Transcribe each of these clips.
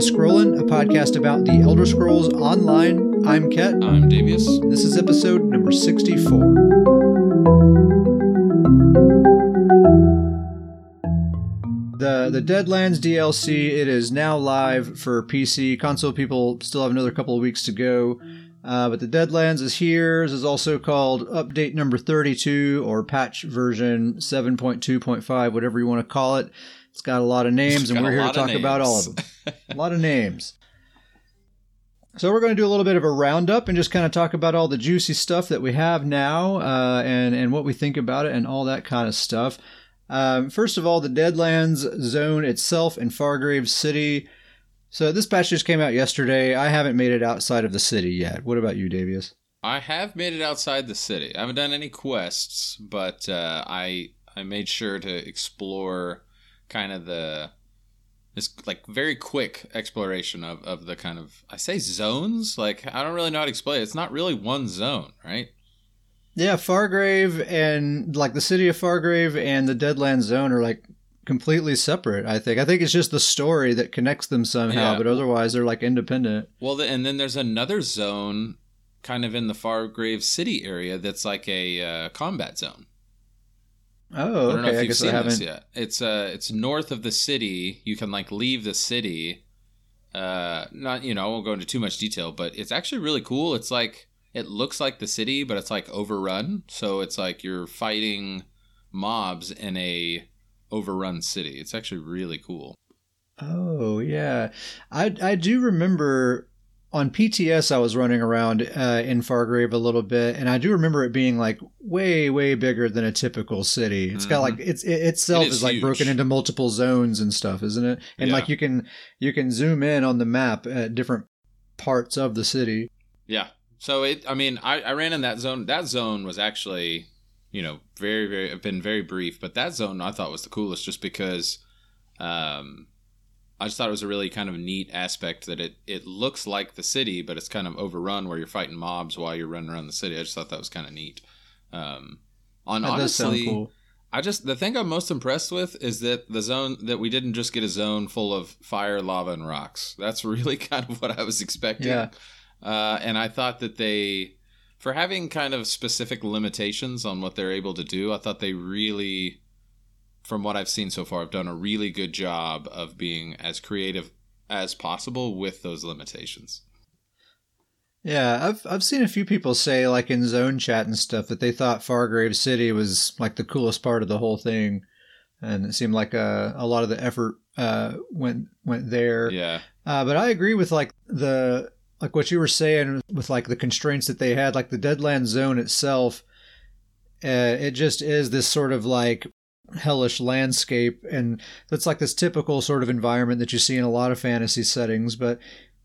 to Scrollin', a podcast about the Elder Scrolls Online. I'm Ket. I'm Davius. This is episode number 64. The the Deadlands DLC it is now live for PC. Console people still have another couple of weeks to go. Uh, but the Deadlands is here. This is also called update number 32 or patch version 7.2.5, whatever you want to call it. It's got a lot of names, It's and we're here to talk about all of them. a lot of names. So we're going to do a little bit of a roundup and just kind of talk about all the juicy stuff that we have now, uh, and and what we think about it, and all that kind of stuff. Um, first of all, the Deadlands zone itself in Fargrave City. So this patch just came out yesterday. I haven't made it outside of the city yet. What about you, Davius? I have made it outside the city. I haven't done any quests, but uh, I I made sure to explore kind of the this like very quick exploration of, of the kind of I say zones. Like I don't really know how to explain it. It's not really one zone, right? Yeah, Fargrave and like the city of Fargrave and the Deadlands zone are like completely separate. I think. I think it's just the story that connects them somehow, Yeah. but otherwise they're like independent. Well, the, and then there's another zone kind of in the Fargrave City area that's like a uh, combat zone. Oh, I don't know if I you've seen this yet. It's uh, it's north of the city. You can like leave the city. Uh, not you know, I won't go into too much detail, but it's actually really cool. It's like it looks like the city, but it's like overrun. So it's like you're fighting mobs in a overrun city. It's actually really cool. Oh yeah, I I do remember on PTS I was running around uh, in Fargrave a little bit, and I do remember it being like way way bigger than a typical city. It's got Mhm. like it's it itself It is is, like broken into multiple zones and stuff, isn't it? And Yeah. like you can you can zoom in on the map at different parts of the city. Yeah. So it, I mean, I, I ran in that zone. That zone was actually, you know, very, very, been very brief, but that zone I thought was the coolest just because, um, I just thought it was a really kind of neat aspect that it, it looks like the city, but it's kind of overrun where you're fighting mobs while you're running around the city. I just thought that was kind of neat. Um, on That honestly, cool. I just the thing I'm most impressed with is that the zone that we didn't just get a zone full of fire, lava, and rocks. That's really kind of what I was expecting. Yeah. Uh, and I thought that they, for having kind of specific limitations on what they're able to do, I thought they really, from what I've seen so far, have done a really good job of being as creative as possible with those limitations. Yeah, I've I've seen a few people say like in zone chat and stuff that they thought Fargrave City was like the coolest part of the whole thing, and it seemed like uh, a lot of the effort uh, went went there. Yeah. Uh, but I agree with like the like what you were saying with like the constraints that they had, like the Deadland zone itself. Uh, it just is this sort of like hellish landscape, and it's like this typical sort of environment that you see in a lot of fantasy settings. But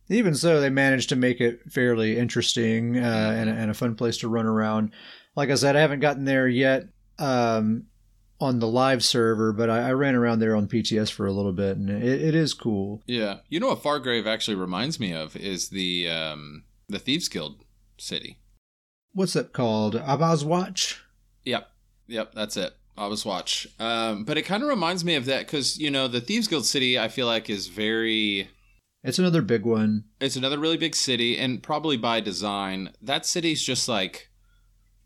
even so, they managed to make it fairly interesting uh, and, and a fun place to run around. Like I said, I haven't gotten there yet um, on the live server, but I, I ran around there on PTS for a little bit, and it, it is cool. Yeah. You know what Fargrave actually reminds me of is the um, the Thieves Guild city. What's that called? Abah's Watch. Yep. Yep, that's it. I was watch. Um, but it kind of reminds me of that because, you know, the Thieves Guild city, I feel like, is very. It's another big one. It's another really big city, and probably by design. That city's just like.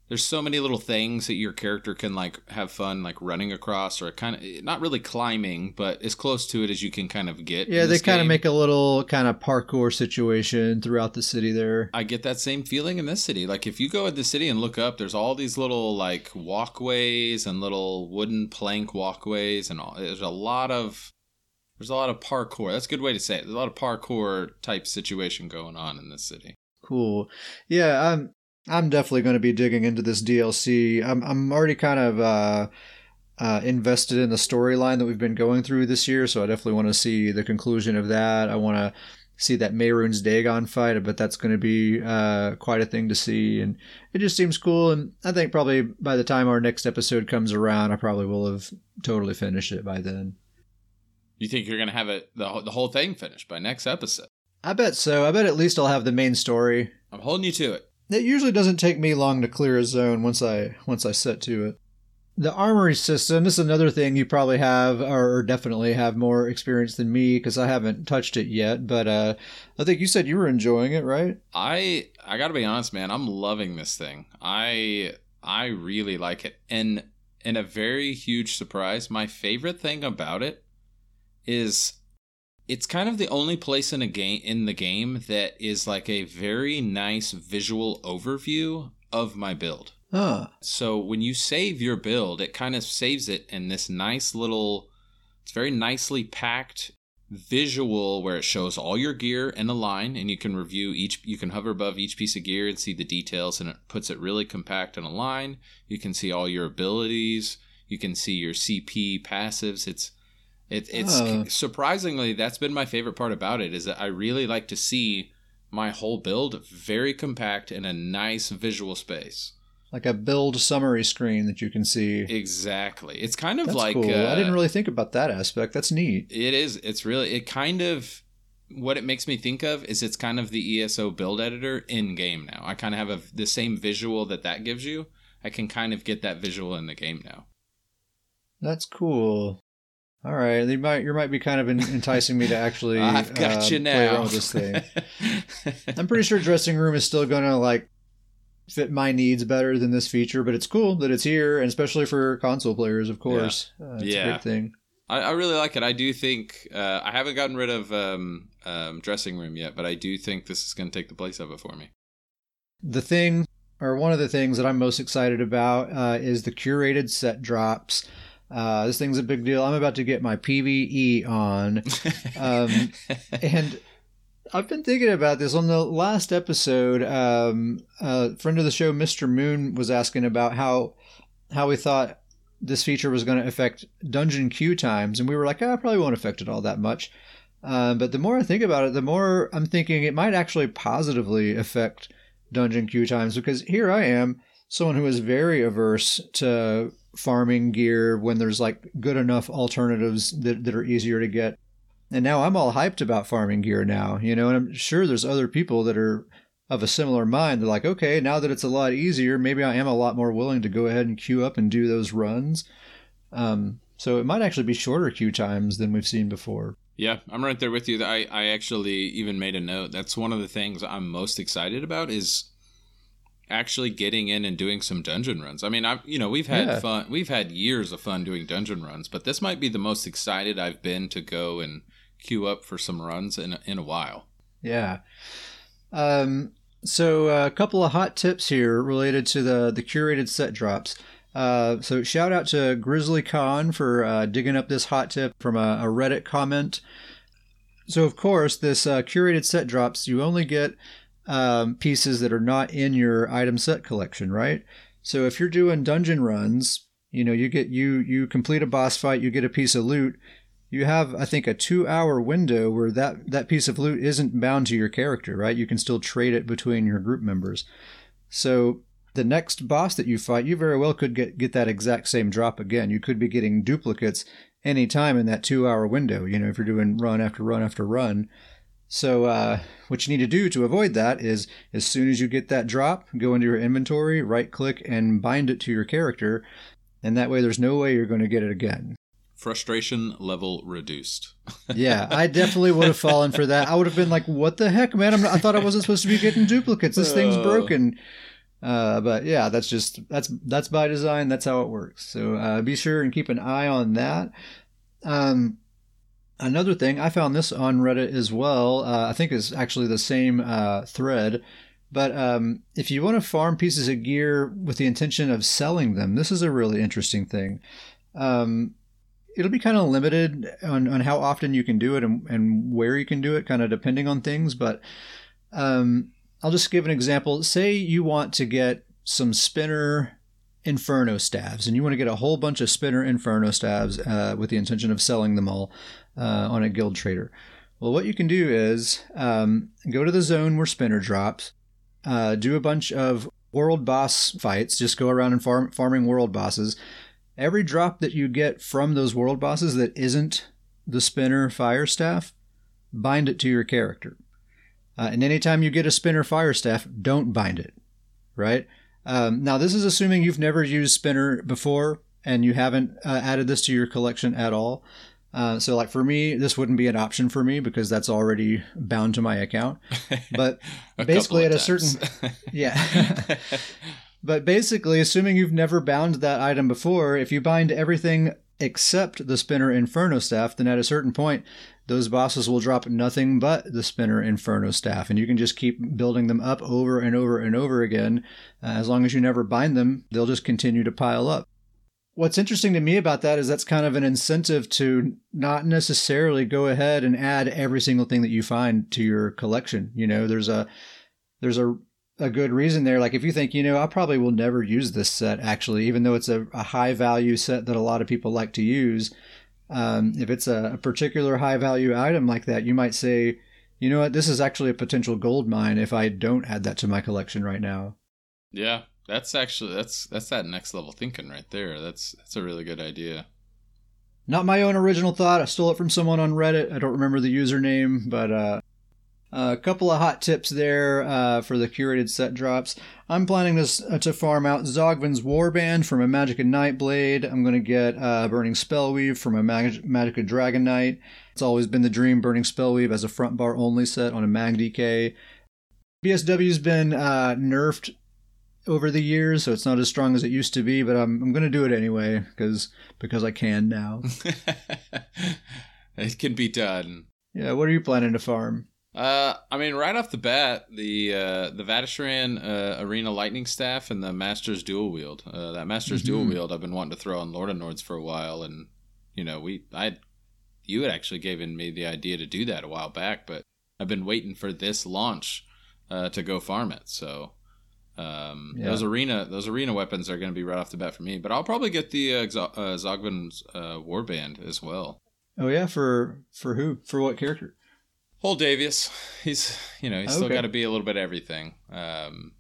There's so many little things that your character can, like, have fun, like, running across, or kind of. Not really climbing, but as close to it as you can kind of get. Yeah, they kind of make a little kind of parkour situation throughout the city there. I get that same feeling in this city. Like if you go in the city and look up, there's all these little like walkways and little wooden plank walkways, and all, there's a lot of there's a lot of parkour. That's a good way to say it. There's a lot of parkour type situation going on in this city. Cool. Yeah, I'm I'm definitely going to be digging into this DLC. I'm I'm already kind of uh, uh, invested in the storyline that we've been going through this year, so I definitely want to see the conclusion of that. I want to see that Mehrunes Dagon fight. I bet that's going to be uh, quite a thing to see, and it just seems cool. And I think probably by the time our next episode comes around, I probably will have totally finished it by then. You think you're gonna have it the the whole thing finished by next episode? I bet so. I bet at least I'll have the main story. I'm holding you to it. It usually doesn't take me long to clear a zone once I once I set to it. the armory system. This is another thing you probably have, or definitely have more experience than me because I haven't touched it yet. But uh, I think you said you were enjoying it, right? I I got to be honest, man. I'm loving this thing. I I really like it, and and a very huge surprise. My favorite thing about it is it's kind of the only place in a game in the game that is like a very nice visual overview of my build. Huh. So when you save your build, it kind of saves it in this nice little it's very nicely packed visual where it shows all your gear in a line and you can review each you can hover above each piece of gear and see the details and it puts it really compact in a line. You can see all your abilities, you can see your CP passives. It's it, it's Oh. surprisingly that's been my favorite part about it is that I really like to see my whole build very compact in a nice visual space. Like a build summary screen that you can see. Exactly. It's kind of That's like cool. uh, I didn't really think about that aspect. That's neat. It is. It's really. It kind of. What it makes me think of is it's kind of the ESO build editor in game now. I kind of have a, the same visual that that gives you. I can kind of get that visual in the game now. That's cool. All right, you might you might be kind of enticing me to actually. I've got uh, you play around with this thing. I'm pretty sure dressing room is still gonna like fit my needs better than this feature, but it's cool that it's here, and especially for console players, of course. Uh, it's a Yeah. great thing. I, I really like it. I do think uh, I haven't gotten rid of um, um, dressing room yet, but I do think this is going to take the place of it for me. The thing, or one of the things that I'm most excited about, uh, is the curated set drops. Uh, this thing's a big deal. I'm about to get my PVE on. Um, and I've been thinking about this on the last episode. Um, a friend of the show, Mr. Moon, was asking about how how we thought this feature was going to affect dungeon queue times, and we were like, "Ah, it probably won't affect it all that much." Um, but the more I think about it, the more I'm thinking it might actually positively affect dungeon queue times because here I am, someone who is very averse to farming gear when there's like good enough alternatives that, that are easier to get and now I'm all hyped about farming gear now, you know, and I'm sure there's other people that are of a similar mind. They're like, okay, now that it's a lot easier, maybe I am a lot more willing to go ahead and queue up and do those runs. Um, so it might actually be shorter queue times than we've seen before. Yeah, I'm right there with you. I, I actually even made a note. That's one of the things I'm most excited about is actually getting in and doing some dungeon runs. I mean, I you know, we've had Yeah. fun. We've had years of fun doing dungeon runs, but this might be the most excited I've been to go and queue up for some runs in a, in a while. Yeah. Um, so uh, a couple of hot tips here related to the the curated set drops. Uh, so shout out to Grizzly Khan for uh, digging up this hot tip from a, a Reddit comment. So of course, this uh, curated set drops you only get um, pieces that are not in your item set collection, right? So if you're doing dungeon runs, you know you get you you complete a boss fight, you get a piece of loot. You have, I think, a two-hour window where that that piece of loot isn't bound to your character, right? You can still trade it between your group members. So the next boss that you fight, you very well could get get that exact same drop again. You could be getting duplicates any time in that two-hour window. You know, if you're doing run after run after run. So uh, what you need to do to avoid that is, as soon as you get that drop, go into your inventory, right-click, and bind it to your character, and that way there's no way you're going to get it again. Frustration level reduced. Yeah, I definitely would have fallen for that. I would have been like, "What the heck, man? I'm not, I thought I wasn't supposed to be getting duplicates. This thing's broken." Uh, but yeah, that's just that's that's by design. That's how it works. So uh, be sure and keep an eye on that. Um, another thing, I found this on Reddit as well. Uh, I think it's actually the same uh, thread. But um, if you want to farm pieces of gear with the intention of selling them, this is a really interesting thing. Um, it'll be kind of limited on, on how often you can do it and, and where you can do it, kind of depending on things. But um, I'll just give an example. Say you want to get some spinner inferno staves, and you want to get a whole bunch of spinner inferno staves uh, with the intention of selling them all uh, on a guild trader. Well, what you can do is um, go to the zone where spinner drops, uh, do a bunch of world boss fights, just go around and farm farming world bosses. Every drop that you get from those world bosses that isn't the spinner fire staff, bind it to your character. Uh, and anytime you get a spinner fire staff, don't bind it, right? Um, now, this is assuming you've never used spinner before. and you haven't uh, added this to your collection at all, uh, so like for me, this wouldn't be an option for me because that's already bound to my account. But basically, at a certain yeah. but basically, assuming you've never bound that item before, if you bind everything except the spinner Inferno staff, then at a certain point, those bosses will drop nothing but the spinner Inferno staff, and you can just keep building them up over and over and over again. Uh, as long as you never bind them, they'll just continue to pile up. What's interesting to me about that is that's kind of an incentive to not necessarily go ahead and add every single thing that you find to your collection. You know, there's a there's a a good reason there. Like if you think, you know, I probably will never use this set actually, even though it's a, a high value set that a lot of people like to use. Um, if it's a, a particular high value item like that, you might say, you know what, this is actually a potential gold mine if I don't add that to my collection right now. Yeah, that's actually that's that's that next level thinking right there. That's that's a really good idea. Not my own original thought. I stole it from someone on Reddit. I don't remember the username, but uh, a couple of hot tips there uh, for the curated set drops. I'm planning this uh, to farm out Zogvin's Warband from a Magicka Nightblade. I'm going to get uh, Burning Spellweave from a Mag- Magicka Dragon Knight. It's always been the dream Burning Spellweave as a front bar only set on a Mag DK. BSW's been uh, nerfed over the years, so it's not as strong as it used to be. But I'm I'm gonna do it anyway because because I can now. it can be done. Yeah. What are you planning to farm? Uh, I mean, right off the bat, the uh, the Vateshran uh, Arena Lightning Staff and the Master's Dual Wield. Uh, that Master's mm-hmm. Dual Wield, I've been wanting to throw on Lord of Nords for a while, and you know, we I you had actually given me the idea to do that a while back, but I've been waiting for this launch uh, to go farm it. So um, yeah. Those arena those arena weapons are going to be right off the bat for me, but I'll probably get the uh, uh, Zogvin's uh, warband as well. Oh yeah, for for who? For what character? Old Davius. He's you know he's okay. still got to be a little bit of everything. Um,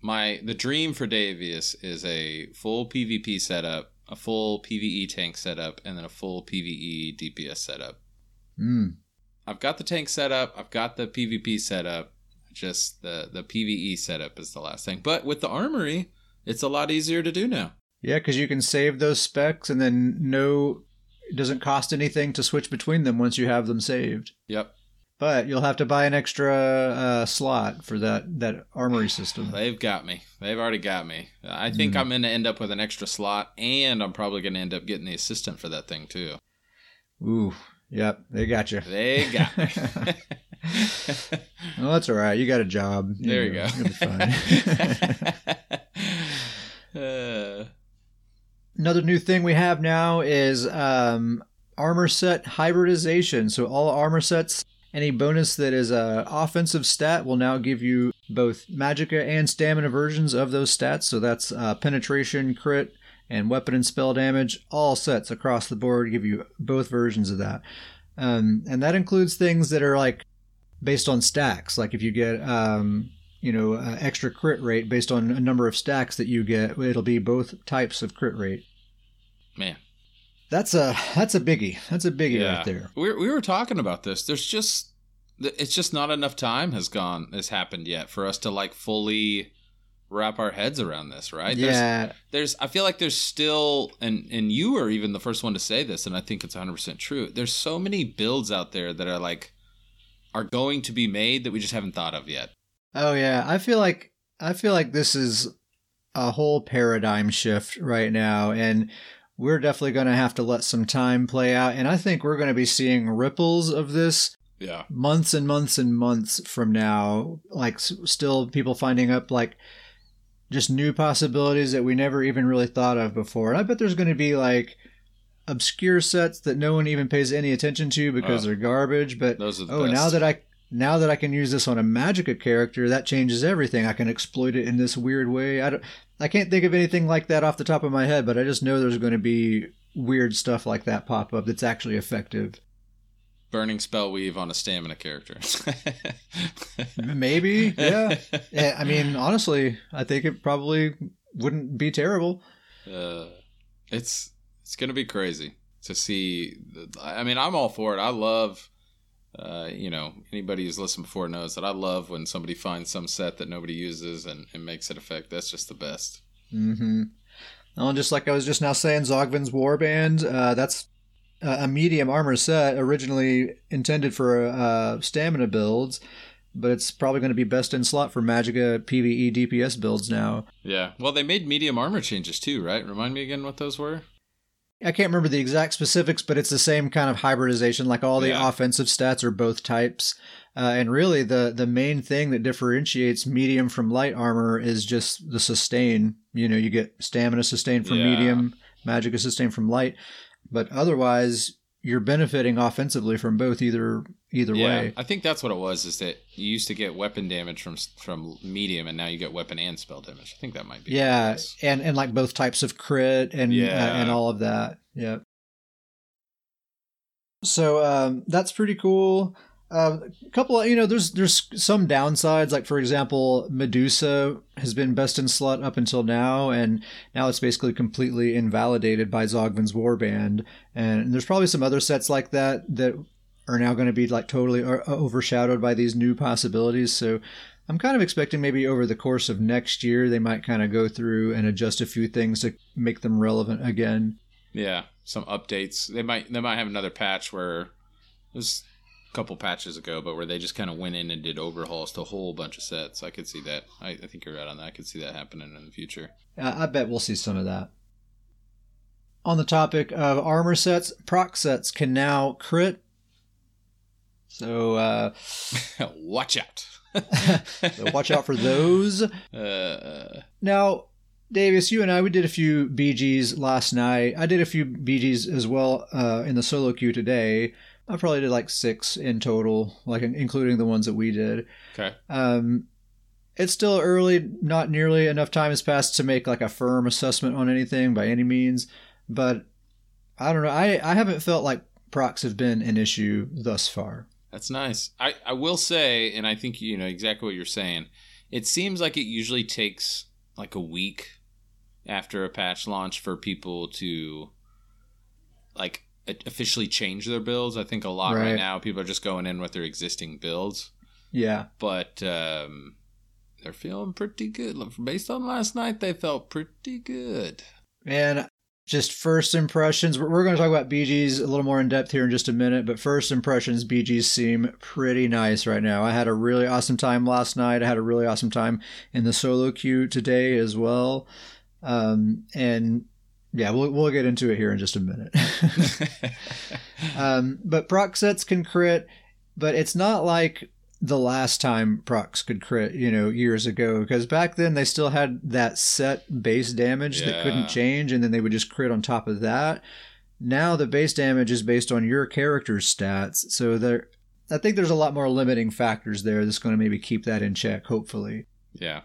my the dream for Davius is a full PvP setup, a full PVE tank setup, and then a full PVE DPS setup. Mm. I've got the tank setup. I've got the PvP setup. Just the the PVE setup is the last thing. But with the armory, it's a lot easier to do now. Yeah, because you can save those specs, and then no, it doesn't cost anything to switch between them once you have them saved. Yep. But you'll have to buy an extra uh, slot for that that armory system. They've got me. They've already got me. I think mm. I'm going to end up with an extra slot, and I'm probably going to end up getting the assistant for that thing too. Ooh, yep, they got you. They got me. well, that's all right. You got a job. There you, know, you go. You'll be fine. uh. Another new thing we have now is um, armor set hybridization. So all armor sets, any bonus that is a offensive stat will now give you both magicka and stamina versions of those stats. So that's uh, penetration, crit, and weapon and spell damage. All sets across the board give you both versions of that. Um, and that includes things that are like based on stacks. Like if you get, um, you know, uh, extra crit rate based on a number of stacks that you get, it'll be both types of crit rate. Man, that's a that's a biggie. That's a biggie yeah. right there. We we were talking about this. There's just it's just not enough time has gone has happened yet for us to like fully wrap our heads around this, right? Yeah. There's, there's I feel like there's still and and you are even the first one to say this and I think it's 100% true. There's so many builds out there that are like are going to be made that we just haven't thought of yet. Oh yeah, I feel like I feel like this is a whole paradigm shift right now and we're definitely going to have to let some time play out and I think we're going to be seeing ripples of this yeah months and months and months from now like still people finding up like just new possibilities that we never even really thought of before. And I bet there's going to be like obscure sets that no one even pays any attention to because uh, they're garbage. But oh, best. now that I now that I can use this on a Magicka character, that changes everything. I can exploit it in this weird way. I don't, I can't think of anything like that off the top of my head, but I just know there's going to be weird stuff like that pop up that's actually effective. Burning spell weave on a stamina character. Maybe, yeah. I mean, honestly, I think it probably wouldn't be terrible. Uh, it's it's gonna be crazy to see. I mean, I'm all for it. I love, uh, you know, anybody who's listened before knows that I love when somebody finds some set that nobody uses and, and makes it effect. That's just the best. Mm-hmm. Oh, just like I was just now saying, Zogvin's Warband. Uh, that's a medium armor set, originally intended for uh, stamina builds, but it's probably going to be best in slot for Magicka PVE DPS builds now. Yeah. Well, they made medium armor changes too, right? Remind me again what those were. I can't remember the exact specifics, but it's the same kind of hybridization. Like all the Yeah. offensive stats are both types, uh, and really the the main thing that differentiates medium from light armor is just the sustain. You know, you get stamina sustain from Yeah. medium, magic sustain from light, but otherwise you're benefiting offensively from both either either yeah, way. I think that's what it was. Is that you used to get weapon damage from from medium, and now you get weapon and spell damage. I think that might be. Yeah, and and like both types of crit and uh, Yeah. and all of that. Yeah. So um, that's pretty cool. A couple of you know, there's there's some downsides. Like for example, Medusa has been best in slot up until now, and now it's basically completely invalidated by Zogvin's Warband. And there's probably some other sets like that that are now going to be like totally overshadowed by these new possibilities. So I'm kind of expecting maybe over the course of next year they might kind of go through and adjust a few things to make them relevant again. Yeah, some updates. They might they might have another patch where a couple patches ago, but where they just kind of went in and did overhauls to a whole bunch of sets. I could see that. I, I think you're right on that. I could see that happening in the future. I bet we'll see some of that. On the topic of armor sets, proc sets can now crit. So, uh, Watch out. so watch out for those. Uh, Now, Davius, you and I, we did a few BGs last night. I did a few BGs as well uh, in the solo queue today. I probably did like six in total, like including the ones that we did. okay. Um, it's still early, not nearly enough time has passed to make like a firm assessment on anything by any means. But I don't know. I, I haven't felt like procs have been an issue thus far. That's nice. I, I will say, and I think you know exactly what you're saying. It seems like it usually takes like a week after a patch launch for people to like officially change their builds. I think a lot right, Right. now people are just going in with their existing builds, Yeah. but um, they're feeling pretty good. Based on last night, they felt pretty good. And just first impressions, we're, we're going to talk about BGs a little more in depth here in just a minute, but first impressions, BGs seem pretty nice right now. I had a really awesome time last night. I had a really awesome time in the solo queue today as well. Um, and yeah, we'll, we'll get into it here in just a minute. um, but proc sets can crit, but it's not like the last time procs could crit, you know, years ago. Because back then they still had that set base damage that couldn't change, and then they would just crit on top of that. Now the base damage is based on your character's stats, so there. I think there's a lot more limiting factors there that's going to maybe keep that in check. Hopefully, yeah.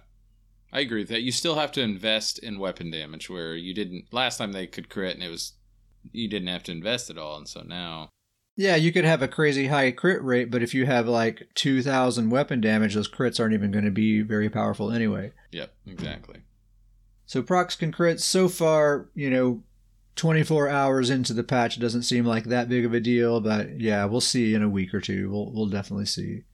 I agree with that. You still have to invest in weapon damage where you didn't last time they could crit and it was you didn't have to invest at all and so now yeah, you could have a crazy high crit rate, but if you have like 2,000 weapon damage, those crits aren't even going to be very powerful anyway. Yep, exactly. So procs can crit so far, you know, 24 hours into the patch doesn't seem like that big of a deal, but yeah, we'll see in a week or two. We'll we'll definitely see.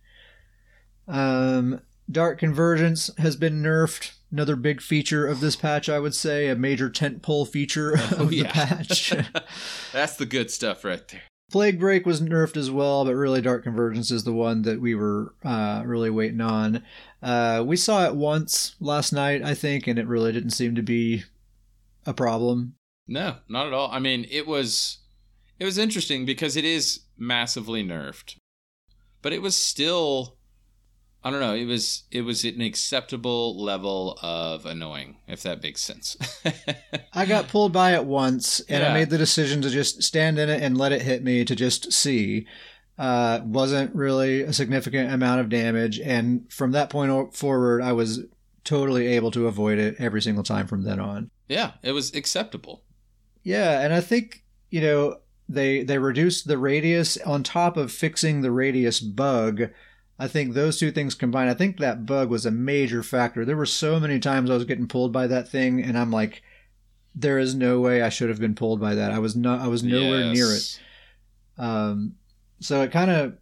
Um Dark Convergence has been nerfed. Another big feature of this patch, I would say, a major tentpole feature of Oh, the patch. That's the good stuff right there. Plague Break was nerfed as well, but really Dark Convergence is the one that we were uh, really waiting on. Uh, we saw it once last night, I think, and it really didn't seem to be a problem. No, not at all. I mean, it was it was interesting because it is massively nerfed. But it was still I don't know, it was it was an acceptable level of annoying, if that makes sense. I got pulled by it once, and I made the decision to just stand in it and let it hit me to just see. Uh, wasn't really a significant amount of damage, and from that point forward, I was totally able to avoid it every single time from then on. yeah, it was acceptable. Yeah, and I think you know they they reduced the radius on top of fixing the radius bug. I think those two things combined, I think that bug was a major factor. There were so many times I was getting pulled by that thing, and I'm like, there is no way I should have been pulled by that. I was not. I was nowhere near it. Um, so it kind of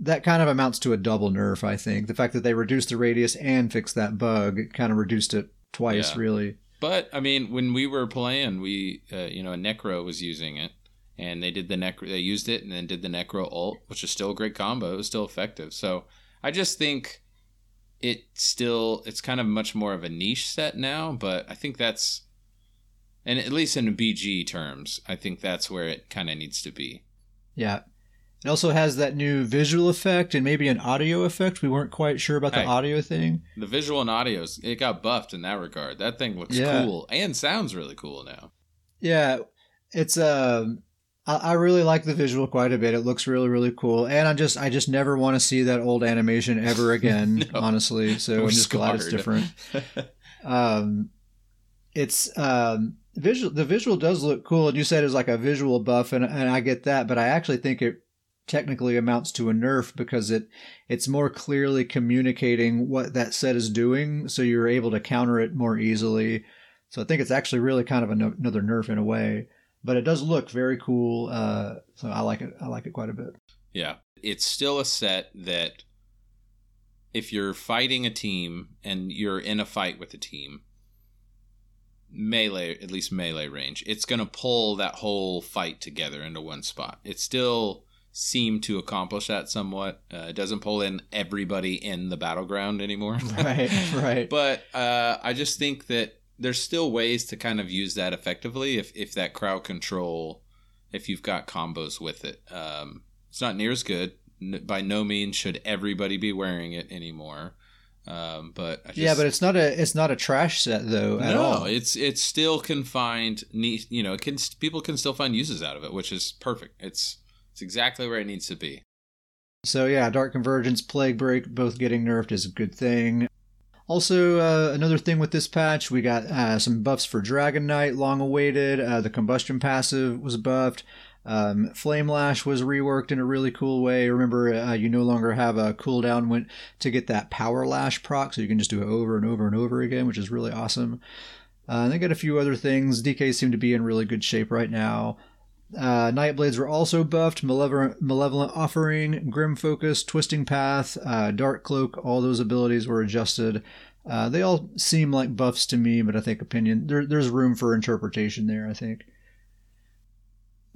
that kind of amounts to a double nerf. I think the fact that they reduced the radius and fixed that bug kind of reduced it twice, Yeah. really. But I mean, when we were playing, we uh, you know a Necro was using it, and they did the Necro. They used it and then did the Necro ult, which is still a great combo. It was still effective. So I just think it still it's kind of much more of a niche set now. But I think that's and at least in BG terms, I think that's where it kind of needs to be. Yeah. It also has that new visual effect and maybe an audio effect. We weren't quite sure about the Hey. audio thing. The visual and audios, it got buffed in that regard. That thing looks Yeah. cool and sounds really cool now. Yeah, it's um, I, I really like the visual quite a bit. It looks really really cool, and I just I just never want to see that old animation ever again. No. honestly, so We're I'm just glad it's different. Um, it's um visual. The visual does look cool, and you said it's like a visual buff, and and I get that, but I actually think it technically amounts to a nerf because it it's more clearly communicating what that set is doing, so you're able to counter it more easily. So I think it's actually really kind of another nerf in a way, but it does look very cool. Uh, so I like it. I like it quite a bit. Yeah. It's still a set that if you're fighting a team and you're in a fight with a team, melee, at least melee range, it's going to pull that whole fight together into one spot. It still seemed to accomplish that somewhat. Uh, it doesn't pull in everybody in the battleground anymore. Right, right. But uh, I just think that there's still ways to kind of use that effectively if, if that crowd control, if you've got combos with it. Um, it's not near as good. By no means should everybody be wearing it anymore. Um, but I just, yeah, but it's not a it's not a trash set though at no, all. it's it's still can find you know, it can people can still find uses out of it, which is perfect. It's it's exactly where it needs to be. So yeah, Dark Convergence, Plague Break, both getting nerfed is a good thing. Also, uh, another thing with this patch, we got uh, some buffs for Dragon Knight, long awaited. Uh, the combustion passive was buffed. Um, Flame Lash was reworked in a really cool way. Remember, uh, you no longer have a cooldown when, to get that Power Lash proc, so you can just do it over and over and over again, which is really awesome. Uh, and they got a few other things. DK seem to be in really good shape right now. Uh, Nightblades were also buffed. Malevolent, Malevolent Offering, Grim Focus, Twisting Path, uh, Dark Cloak, all those abilities were adjusted. Uh, they all seem like buffs to me, but I think opinion there, there's room for interpretation there. I think.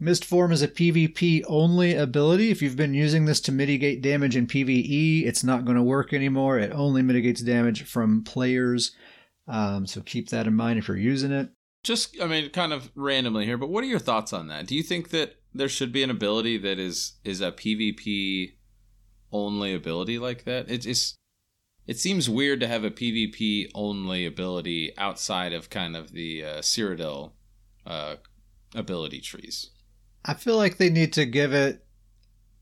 Mist Form is a PvP only ability. If you've been using this to mitigate damage in PvE, it's not going to work anymore. It only mitigates damage from players. Um, so keep that in mind if you're using it. Just, I mean, kind of randomly here, but what are your thoughts on that? Do you think that there should be an ability that is is a PvP only ability like that? It just it seems weird to have a PvP only ability outside of kind of the uh, Cyrodiil uh, ability trees. I feel like they need to give it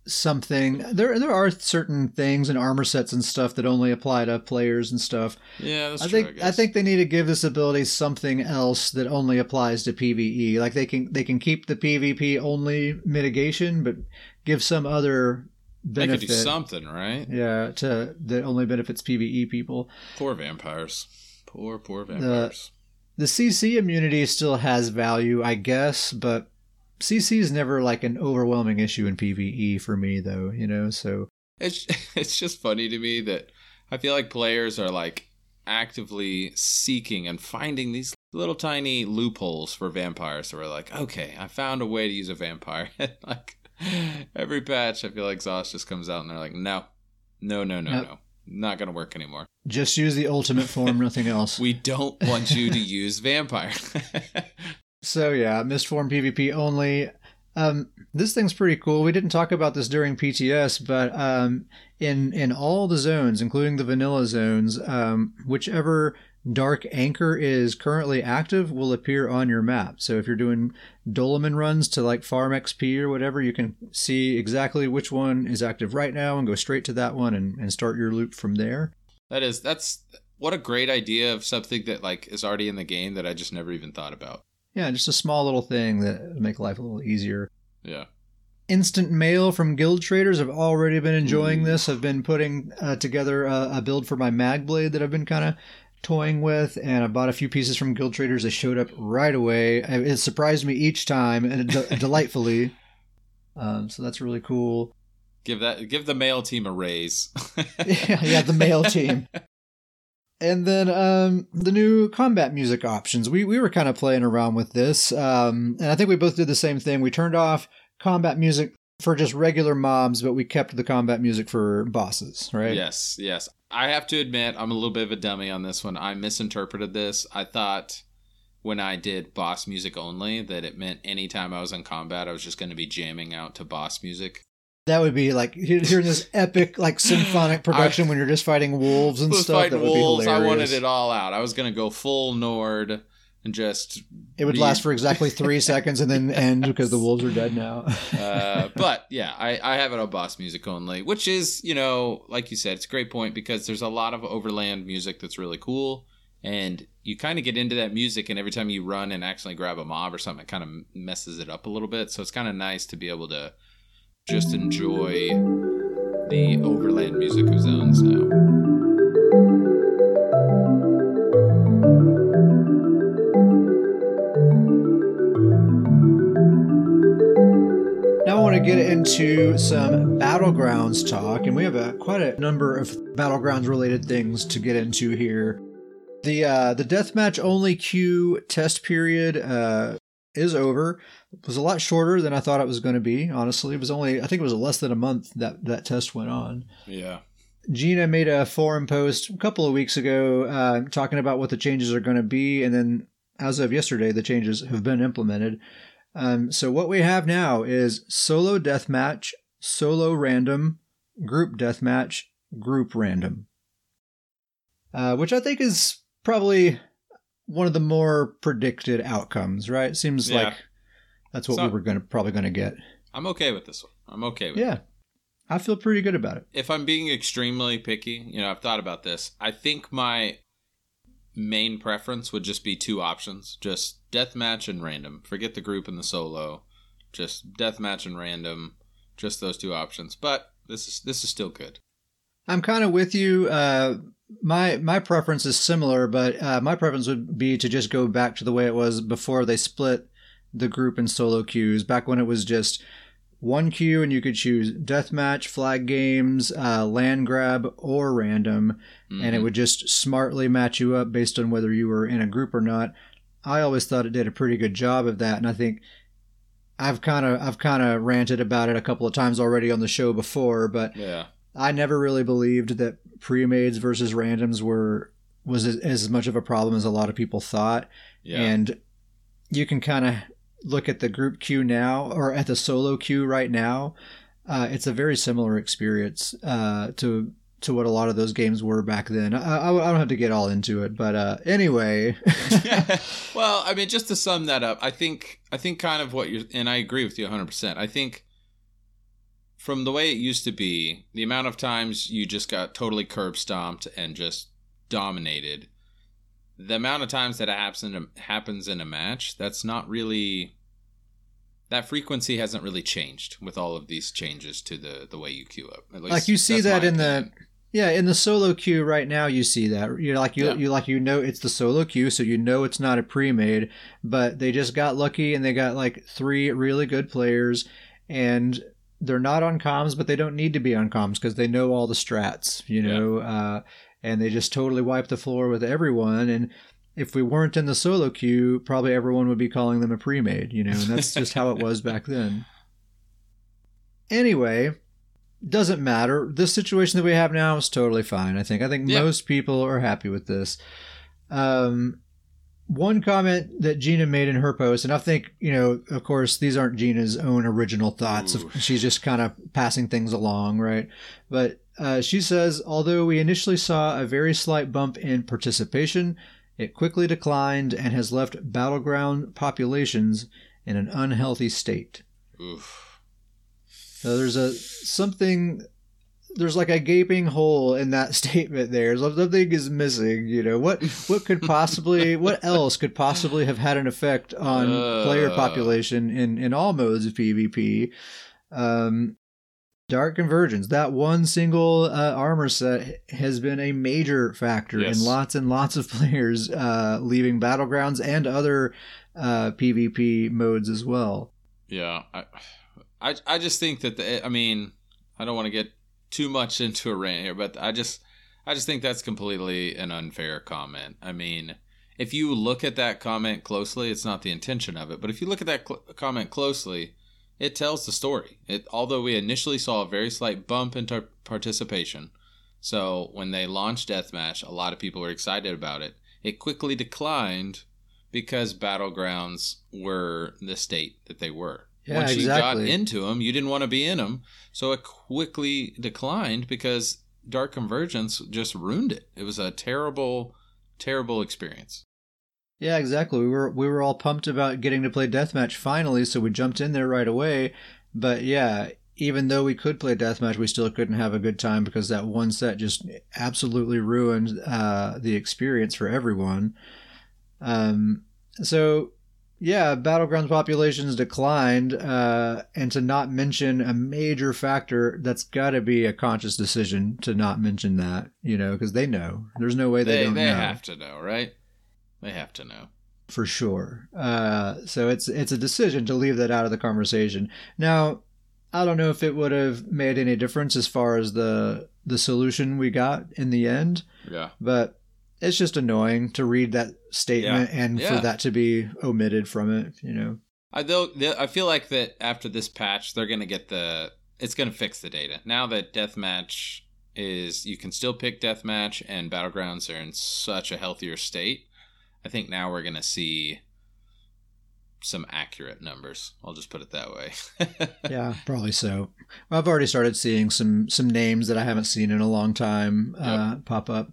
something. There, there are certain things and armor sets and stuff that only apply to players and stuff. Yeah, that's I true. think I, I, think they need to give this ability something else that only applies to PVE. Like they can they can keep the PvP only mitigation, but give some other they could benefit. do something, right? Yeah, to that only benefits PVE people. Poor vampires. Poor, poor vampires. The CC immunity still has value, I guess, but CC is never like an overwhelming issue in PVE for me, though. You know, so It's it's just funny to me that I feel like players are like actively seeking and finding these little tiny loopholes for vampires. So we're like, okay, I found a way to use a vampire. Like every patch, I feel like ZOS just comes out and they're like, no, no, no, no, Nope. no, not gonna work anymore. just use the ultimate form, nothing else. We don't want you to use vampire. So yeah, Mistform PvP only. Um, this thing's pretty cool. We didn't talk about this during PTS, but um, in in all the zones, including the vanilla zones, um, whichever dark anchor is currently active will appear on your map. So if you're doing Dolmen runs to like farm XP or whatever, you can see exactly which one is active right now and go straight to that one and, and start your loop from there. that is that's what a great idea of something that like is already in the game that I just never even thought about. Yeah, just a small little thing that make life a little easier. Yeah. instant mail from guild traders have already been enjoying Ooh. this i've been putting uh, together a, a build for my mag blade that i've been kind of toying with and i bought a few pieces from guild traders they showed up right away it surprised me each time and de- delightfully um, so that's really cool Give that give the male team a raise. yeah, yeah the mail team And then um, the new combat music options. We we were kind of playing around with this, um, and I think we both did the same thing. We turned off combat music for just regular mobs, but we kept the combat music for bosses, right? Yes, yes. I have to admit, I'm a little bit of a dummy on this one. I misinterpreted this. I thought when I did boss music only that it meant anytime I was in combat, I was just going to be jamming out to boss music. That would be like hearing this epic, like symphonic production I, when you're just fighting wolves and stuff. That would wolves, be hilarious. I wanted it all out. I was going to go full Nord and just. It would be... last for exactly three seconds and then end because the wolves are dead now. uh, but yeah, I, I have it on boss music only, which is, you know, like you said, it's a great point because there's a lot of overland music that's really cool. And you kind of get into that music, and every time you run and accidentally grab a mob or something, it kind of messes it up a little bit. So it's kind of nice to be able to just enjoy the overland music of zones now. Now I want to get into some battlegrounds talk, and we have a quite a number of battlegrounds related things to get into here. The uh, the deathmatch only queue test period uh, is over. It was a lot shorter than I thought it was going to be. Honestly, it was only I think it was less than a month that that test went on. Yeah. Gina made a forum post a couple of weeks ago uh, talking about what the changes are going to be, and then as of yesterday, the changes have been implemented. Um, so what we have now is solo deathmatch, solo random, group deathmatch, group random, uh, which I think is probably one of the more predicted outcomes, right? It Seems yeah. like that's what so, we were going to probably going to get. I'm okay with this one. I'm okay with yeah. it. I feel pretty good about it. If I'm being extremely picky, you know, I've thought about this. I think my main preference would just be two options, just deathmatch and random. Forget the group and the solo. Just deathmatch and random. Just those two options. But this is this is still good. I'm kind of with you. Uh, my my preference is similar, but uh, my preference would be to just go back to the way it was before they split the group and solo queues. Back when it was just one queue and you could choose deathmatch, flag games, uh, land grab, or random, mm-hmm. and it mm-hmm. would just smartly match you up based on whether you were in a group or not. I always thought it did a pretty good job of that, and I think I've kind of I've kind of ranted about it a couple of times already on the show before, but yeah. I never really believed that pre-mades versus randoms were was as, as much of a problem as a lot of people thought. Yeah. And you can kind of look at the group queue now or at the solo queue right now. Uh, it's a very similar experience uh, to to what a lot of those games were back then. I, I, I don't have to get all into it, but uh, anyway. well, I mean, just to sum that up, I think I think kind of what you're, and I agree with you 100. percent I think from the way it used to be, the amount of times you just got totally curb stomped and just dominated, the amount of times that it happens in a, happens in a match, that's not really that frequency hasn't really changed with all of these changes to the the way you queue up. Least, like you see that in opinion. the yeah in the solo queue right now you see that you like you yeah. you like you know it's the solo queue so you know it's not a pre-made but they just got lucky and they got like three really good players and they're not on comms, but they don't need to be on comms because they know all the strats, you know, yeah. uh, and they just totally wipe the floor with everyone. And if we weren't in the solo queue, probably everyone would be calling them a pre-made, you know, and that's just how it was back then. Anyway, doesn't matter. This situation that we have now is totally fine. I think. I think yeah. most people are happy with this. Um, one comment that Gina made in her post, and I think, you know, of course, these aren't Gina's own original thoughts. Ooh. She's just kind of passing things along, right? But uh, she says, although we initially saw a very slight bump in participation, it quickly declined and has left battleground populations in an unhealthy state. Oof. So there's a something there's like a gaping hole in that statement there. Something is missing. You know what? What could possibly? what else could possibly have had an effect on uh. player population in in all modes of PvP? Um, Dark Convergence, that one single uh, armor set has been a major factor yes. in lots and lots of players uh, leaving battlegrounds and other uh, PvP modes as well. Yeah, I, I, I just think that the, I mean, I don't want to get too much into a rant here, but I just I just think that's completely an unfair comment. I mean, if you look at that comment closely, it's not the intention of it, but if you look at that cl- comment closely, it tells the story. It although we initially saw a very slight bump in tar- participation, so when they launched deathmatch, a lot of people were excited about it. It quickly declined because battlegrounds were the state that they were. Yeah, Once exactly. you got into them, you didn't want to be in them, so it quickly declined because Dark Convergence just ruined it. It was a terrible, terrible experience. Yeah, exactly. We were we were all pumped about getting to play deathmatch finally, so we jumped in there right away. But yeah, even though we could play deathmatch, we still couldn't have a good time because that one set just absolutely ruined uh, the experience for everyone. Um, so yeah, battlegrounds populations declined, uh, and to not mention a major factor, that's got to be a conscious decision to not mention that, you know, because they know. There's no way they, They don't they know have to know, right? They have to know. for sure. Uh, so it's it's a decision to leave that out of the conversation. Now, I don't know if it would have made any difference as far as the the solution we got in the end, Yeah. but it's just annoying to read that statement and Yeah. for that to be omitted from it. You know. I though I feel like that after this patch, they're gonna get the. It's gonna fix the data now that deathmatch is. You can still pick deathmatch, and battlegrounds are in such a healthier state. I think now we're gonna see some accurate numbers. I'll just put it that way. yeah, probably so. I've already started seeing some some names that I haven't seen in a long time uh, pop up,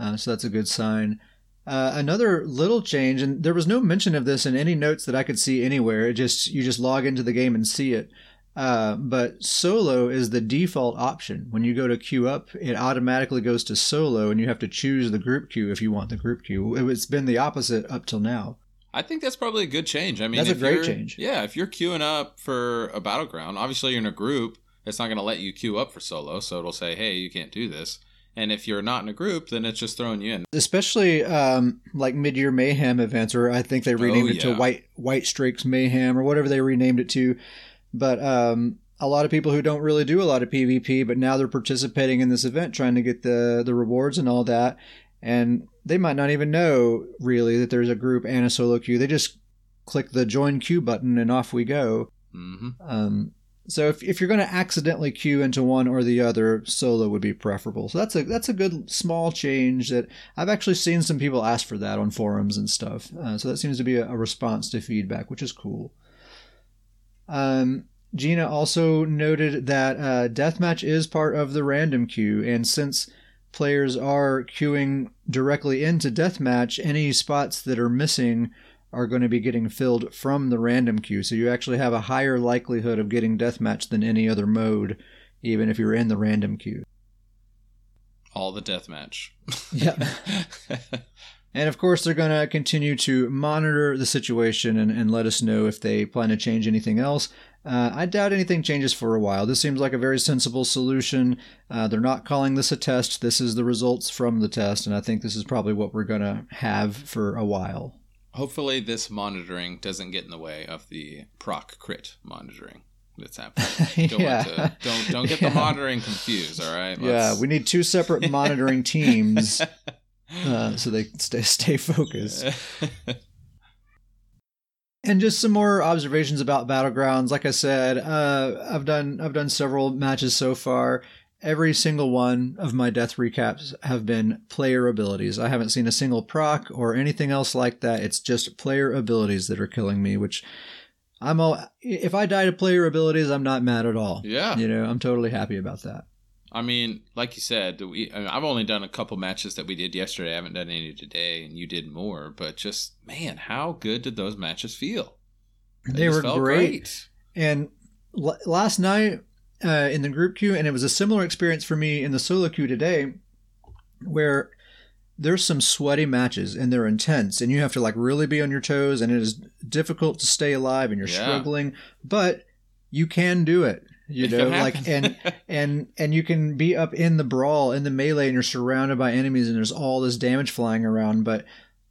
uh, so that's a good sign. Uh, another little change, and there was no mention of this in any notes that I could see anywhere. It just you just log into the game and see it. Uh, but solo is the default option. When you go to queue up, it automatically goes to solo, and you have to choose the group queue if you want the group queue. It's been the opposite up till now. I think that's probably a good change. I mean, That's a great change. Yeah, if you're queuing up for a battleground, obviously you're in a group. It's not going to let you queue up for solo, so it'll say, "Hey, you can't do this." And if you're not in a group, then it's just throwing you in. especially um, like mid-year mayhem events or i think they renamed Oh, it to white Whitestrake's mayhem or whatever they renamed it to. But um, a lot of people who don't really do a lot of pvp but now they're participating in this event trying to get the the rewards and all that. And they might not even know really that there's a group and a solo queue. They just click the join queue button and off we go. Hmm um, so if, if you're going to accidentally queue into one or the other, solo would be preferable. So that's a that's a good small change that I've actually seen some people ask for that on forums and stuff. Uh, so that seems to be a, a response to feedback, which is cool. Um, Gina also noted that uh, deathmatch is part of the random queue, and since players are queuing directly into deathmatch, any spots that are missing are going to be getting filled from the random queue. So you actually have a higher likelihood of getting deathmatch than any other mode, even if you're in the random queue. All the deathmatch. Yeah. And of course, they're going to continue to monitor the situation and, and let us know if they plan to change anything else. Uh, I doubt anything changes for a while. This seems like a very sensible solution. Uh, they're not calling this a test. This is the results from the test, and I think this is probably what we're going to have for a while. Hopefully, this monitoring doesn't get in the way of the proc crit monitoring that's happening. Don't, yeah. to, don't don't get Yeah. the monitoring confused. All right. Yeah, we need two separate monitoring teams uh, so they stay stay focused. And just some more observations about battlegrounds. Like I said, uh, I've done I've done several matches so far. Every single one of my death recaps have been player abilities. I haven't seen a single proc or anything else like that. It's just player abilities that are killing me. Which I'm all. If I die to player abilities, I'm not mad at all. yeah. You know, I'm totally happy about that. I mean, like you said, we I mean, I've only done a couple matches that we did yesterday. I haven't done any today, and you did more. But just man, how good did those matches feel? They just were felt great. And l- last night uh, in the group queue, and it was a similar experience for me in the solo queue today, where there's some sweaty matches and they're intense, and you have to like really be on your toes, and it is difficult to stay alive, and you're Yeah. struggling, but you can do it. You know, like and and and you can be up in the brawl in the melee, and you're surrounded by enemies, and there's all this damage flying around, but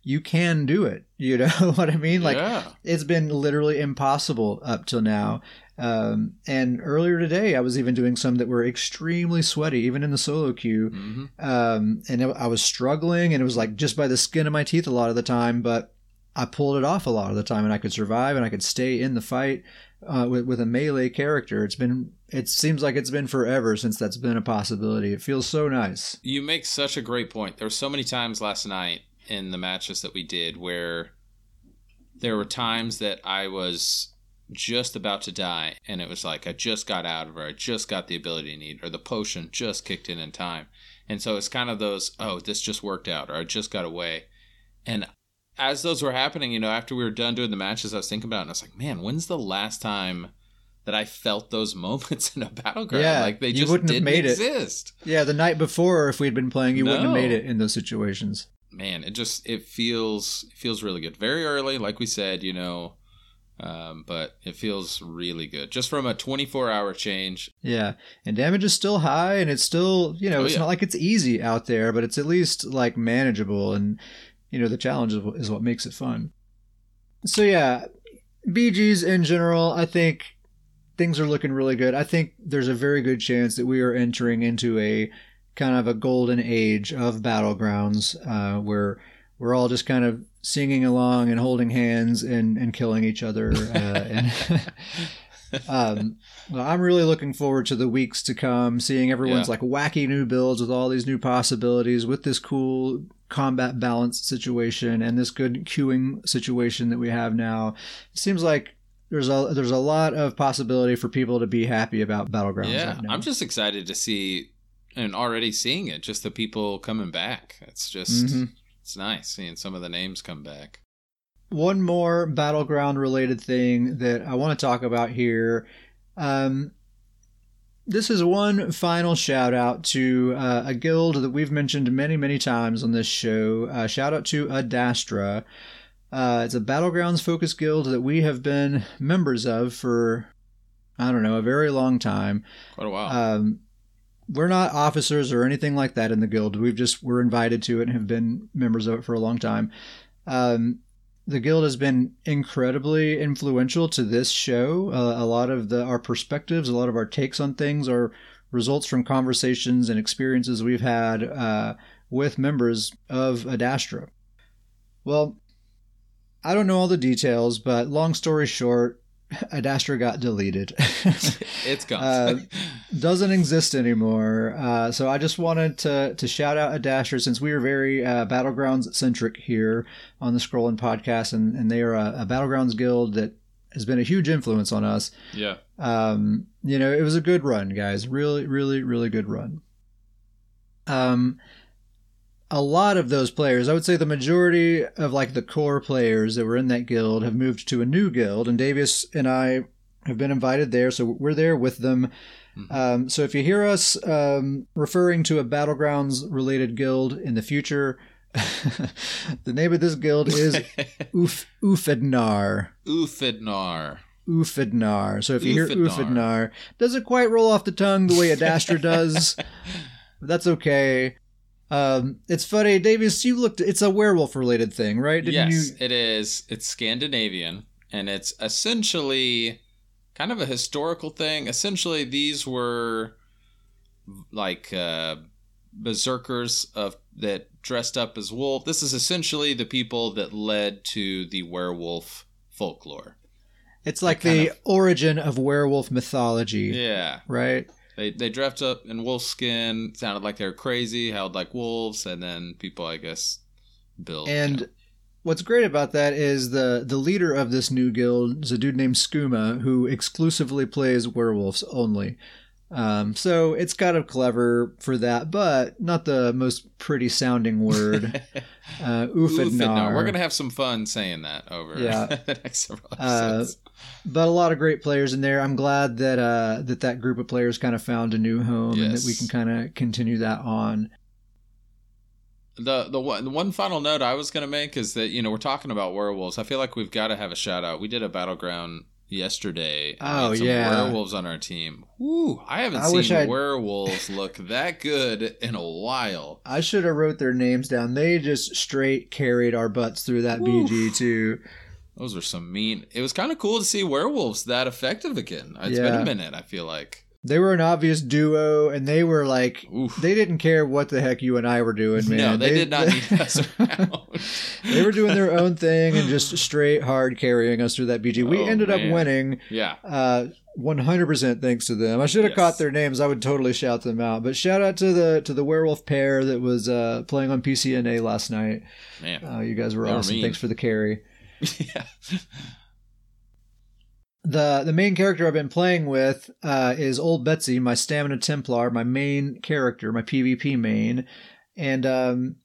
you can do it. You know what I mean? Like yeah. it's been literally impossible up till now. Um, and earlier today, I was even doing some that were extremely sweaty, even in the solo queue. hmm Um, and it, I was struggling, and it was like just by the skin of my teeth a lot of the time, but I pulled it off a lot of the time, and I could survive, and I could stay in the fight uh, with with a melee character. It's been it seems like it's been forever since that's been a possibility. It feels so nice. You make such a great point. There were so many times last night in the matches that we did where there were times that I was just about to die, and it was like I just got out of her, I just got the ability I need, or the potion just kicked in in time. And so it's kind of those, oh, this just worked out, or I just got away. And as those were happening, you know, after we were done doing the matches, I was thinking about it, and I was like, man, when's the last time that I felt those moments in a battleground? Yeah, like they just wouldn't have didn't made it. exist. Yeah, the night before, if we'd been playing, you wouldn't have made it in those situations. man it just it feels it feels really good very early like we said you know um, but it feels really good just from a 24 hour change Yeah, and damage is still high, and it's still you know Oh, it's yeah. not like it's easy out there, but it's at least like manageable, and you know the challenge is what, is what makes it fun. So yeah, BGs in general, I think things are looking really good. I think there's a very good chance that we are entering into a kind of a golden age of battlegrounds uh, where we're all just kind of singing along and holding hands and, and killing each other. Uh, and um, well, I'm really looking forward to the weeks to come, seeing everyone's Yeah. like wacky new builds with all these new possibilities, with this cool combat balance situation and this good queuing situation that we have now. It seems like there's a there's a lot of possibility for people to be happy about battlegrounds. yeah right now. i'm just excited to see and already seeing it just the people coming back it's just Mhm. It's nice seeing some of the names come back one more battleground related thing that I want to talk about here. Um, this is one final shout out to uh, a guild that we've mentioned many, many times on this show. Uh, shout out to Adastra. Uh, it's a battlegrounds focused guild that we have been members of for, I don't know, a very long time. quite a while Um, we're not officers or anything like that in the guild. We've just we're invited to it and have been members of it for a long time. Um, the guild has been incredibly influential to this show. Uh, a lot of the our perspectives, a lot of our takes on things are results from conversations and experiences we've had uh, with members of Adastra. Well, I don't know all the details, but long story short, Adastra got deleted. it's gone uh, doesn't exist anymore. Uh, so I just wanted to to shout out Adastra since we are very uh, battlegrounds centric here on the Scrolling podcast, and, and they are a, a battlegrounds guild that has been a huge influence on us. yeah Um, you know, it was a good run, guys. Really, really, really good run. Um, a lot of those players, I would say the majority of like the core players that were in that guild have moved to a new guild, and Davius and I have been invited there, so we're there with them. Mhm. Um, so if you hear us um, referring to a battlegrounds related guild in the future, the name of this guild is Uf- Ufednar. Ufidnar. Ufidnar. So if you hear Ufidnar. Ufidnar, doesn't quite roll off the tongue the way a Adastra does. that's okay. Um, it's funny, Davius. You looked. It's a werewolf related thing, right? Didn't yes, you? it is. It's Scandinavian, and it's essentially kind of a historical thing. Essentially, these were like uh, berserkers of that dressed up as wolf. This is essentially the people that led to the werewolf folklore. It's like the of- origin of werewolf mythology, Yeah, right? They they dressed up in wolf skin, sounded like they were crazy, howled like wolves, and then people, I guess, built. And you know, what's great about that is the the leader of this new guild is a dude named Skooma who exclusively plays werewolves only. Um, so it's kind of clever for that, but not the most pretty sounding word. Uh, Ufidnar. We're gonna have some fun saying that over Yeah. the next several Uh, episodes. but a lot of great players in there. I'm glad that uh, that that group of players kind of found a new home and that we can kind of continue that on. the the one the one final note I was gonna make is that you know we're talking about werewolves. I feel like we've got to have a shout out. We did a battleground yesterday. Oh, yeah. werewolves on our team. Woo! I haven't I seen werewolves look that good in a while. I should have wrote their names down. They just straight carried our butts through that Woo. BG too. Those were some mean. It was kind of cool to see werewolves that effective again. It's been a minute. I feel like. They were an obvious duo, and they were like, Oof. they didn't care what the heck you and I were doing, man. no, they, did not need us around. they were doing their own thing and just straight hard carrying us through that BG. We Oh, ended up winning. Yeah. Uh, 100% thanks to them. I should have Yes. caught their names. I would totally shout them out. But shout out to the to the werewolf pair that was uh, playing on PCNA last night. Man. Uh, you guys were They were awesome. mean. Thanks for the carry. yeah. The the main character I've been playing with uh, is Old Betsy, my Stamina Templar, my main character, my PvP main, and um,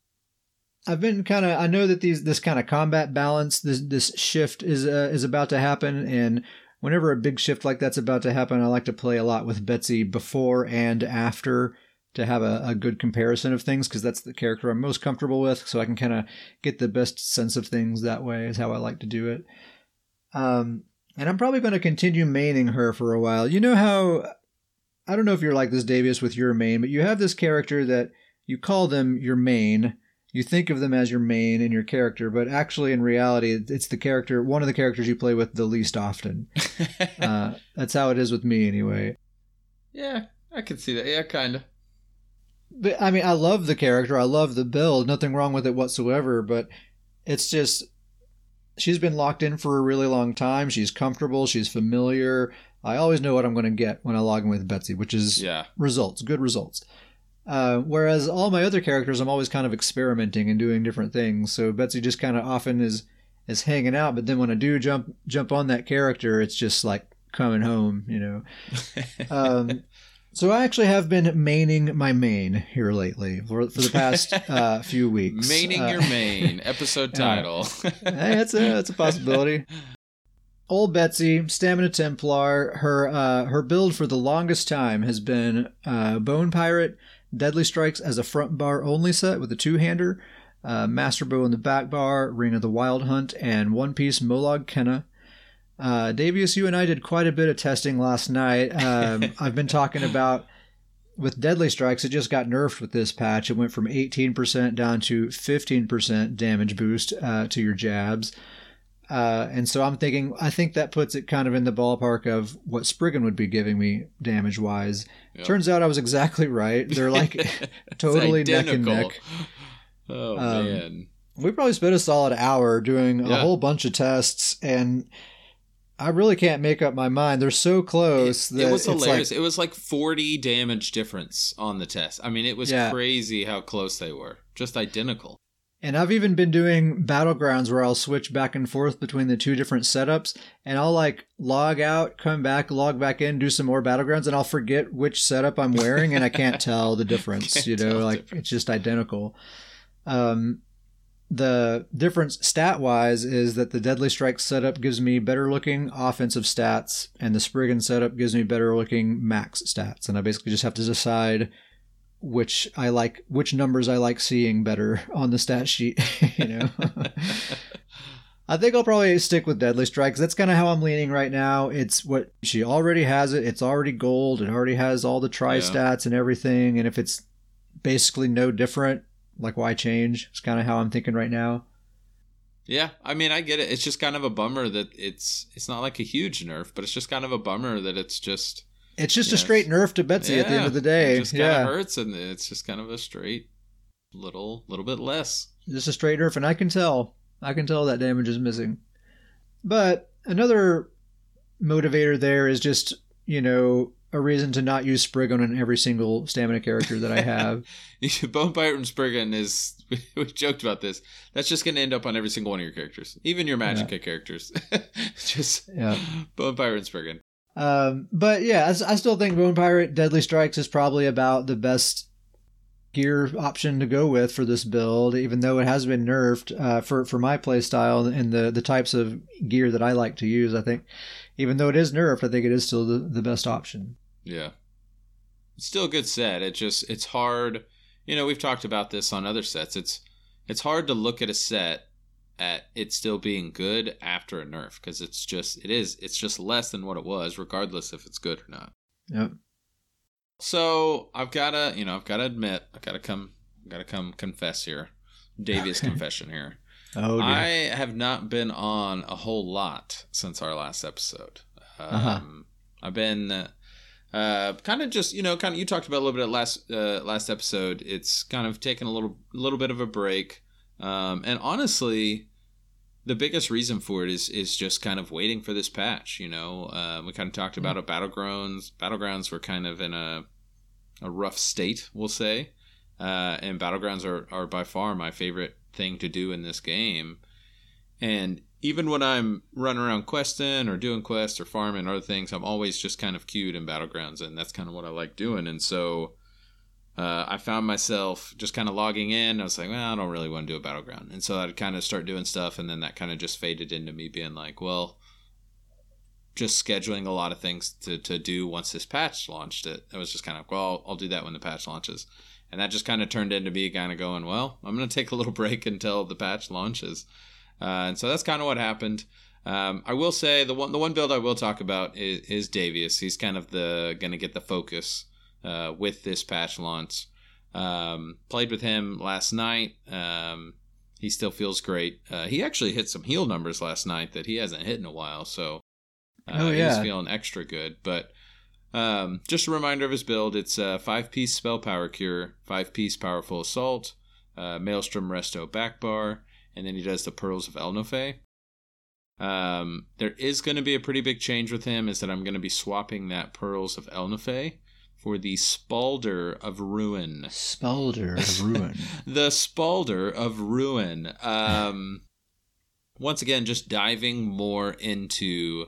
I've been kind of I know that these this kind of combat balance this this shift is uh, is about to happen, and whenever a big shift like that's about to happen, I like to play a lot with Betsy before and after to have a, a good comparison of things because that's the character I'm most comfortable with, so I can kind of get the best sense of things that way. Is how I like to do it. Um, and I'm probably going to continue maining her for a while. You know how I don't know if you're like this, Davius, with your main, but you have this character that you call them your main. You think of them as your main and your character, but actually, in reality, it's the character, one of the characters you play with the least often. Uh, that's how it is with me, anyway. yeah, I can see that. Yeah, kind of. But I mean, I love the character. I love the build. Nothing wrong with it whatsoever. But it's just she's been locked in for a really long time. She's comfortable. She's familiar. I always know what I'm going to get when I log in with Betsy, which is Yeah. results, good results. Uh, whereas all my other characters, I'm always kind of experimenting and doing different things. So Betsy just kind of often is is hanging out. But then when I do jump jump on that character, it's just like coming home, you know. Um, so I actually have been maining my main here lately for, for the past uh, few weeks. Maining Uh, your main episode title. hey, that's a that's a possibility. Old Betsy, Stamina Templar, her uh, her build for the longest time has been uh, Bone Pirate, Deadly Strikes as a front bar only set with a two hander, uh, Master Bow in the back bar, Ring of the Wild Hunt, and One Piece Molag Kena. Uh, Davius, you and I did quite a bit of testing last night. Um, I've been talking about with Deadly Strikes, it just got nerfed with this patch. It went from 18% down to 15% damage boost uh, to your jabs. Uh, and so I'm thinking, I think that puts it kind of in the ballpark of what Spriggan would be giving me damage wise. Yep. Turns out I was exactly right. They're like totally neck and neck. Oh Um, man. We probably spent a solid hour doing a whole bunch of tests, and I really can't make up my mind. They're so close It, that it was hilarious. like it was like 40 damage difference on the test. I mean, it was Yeah. crazy how close they were. Just identical. And I've even been doing battlegrounds where I'll switch back and forth between the two different setups and I'll like log out, come back, log back in, do some more battlegrounds and I'll forget which setup I'm wearing and I can't tell the difference, you know, like difference. it's just identical. Um the difference stat wise is that the Deadly Strike setup gives me better looking offensive stats, and the Spriggan setup gives me better looking max stats. And I basically just have to decide which I like, which numbers I like seeing better on the stat sheet. you know, I think I'll probably stick with Deadly Strikes. That's kind of how I'm leaning right now. It's what she already has it. It's already gold. It already has all the tri Yeah. stats and everything. And if it's basically no different, like why change? It's kind of how I'm thinking right now. Yeah, I mean, I get it. It's just kind of a bummer that it's it's not like a huge nerf, but it's just kind of a bummer that it's just It's just a straight nerf to Betsy at the end of the day. It just kind yeah, of hurts, and it's just kind of a straight little little bit less. just a straight nerf, and I can tell. I can tell that damage is missing. But another motivator there is just you know a reason to not use Spriggan on every single stamina character that I have. Bone Pirate and Spriggan is we joked about this. That's just going to end up on every single one of your characters, even your Magica characters. just Yeah. Bone Pirate and Spriggan. Um, but yeah, I still think Bone Pirate Deadly Strikes is probably about the best gear option to go with for this build, even though it has been nerfed uh, for for my play style and the the types of gear that I like to use. I think, even though it is nerfed, I think it is still the, the best option. Yeah. It's still a good set. It just it's hard. You know, we've talked about this on other sets. It's it's hard to look at a set at it still being good after a nerf because it's just it is it's just less than what it was regardless if it's good or not. Yep. So, I've got to, you know, I've got to admit, I've got to come got to come confess here. Davius confession here. Oh, dear. I have not been on a whole lot since our last episode. Um, Uh-huh. I've been uh, kind of just you know kind of you talked about a little bit at last uh, last episode. It's kind of taken a little little bit of a break, um, and honestly, the biggest reason for it is is just kind of waiting for this patch. You know, uh, we kind of talked about it. Battlegrounds battlegrounds were kind of in a a rough state, we'll say, uh, and battlegrounds are are by far my favorite thing to do in this game. And even when I'm running around questing or doing quests or farming or other things, I'm always just kind of queued in battlegrounds, and that's kind of what I like doing. And so uh, I found myself just kind of logging in. I was like, well, I don't really want to do a battleground, and so I'd kind of start doing stuff, and then that kind of just faded into me being like, well, just scheduling a lot of things to, to do once this patch launched. It I was just kind of well, I'll, do that when the patch launches, and that just kind of turned into me kind of going, well, I'm gonna take a little break until the patch launches, uh, and so that's kind of what happened. Um, I will say the one the one build I will talk about is, is Davius. He's kind of the gonna get the focus uh, with this patch launch. Um, played with him last night. Um, he still feels great. Uh, he actually hit some heal numbers last night that he hasn't hit in a while. So uh, Oh, he's feeling extra good. But um, just a reminder of his build: it's a five-piece spell power cure, five-piece powerful assault, uh, maelstrom resto back bar, and then he does the pearls of Ehlnofey. Um, there is going to be a pretty big change with him. Is that I'm going to be swapping that pearls of Ehlnofey for the Spaulder of Ruin. Spelder of Ruin. The Spaulder of Ruin. Um, once again, just diving more into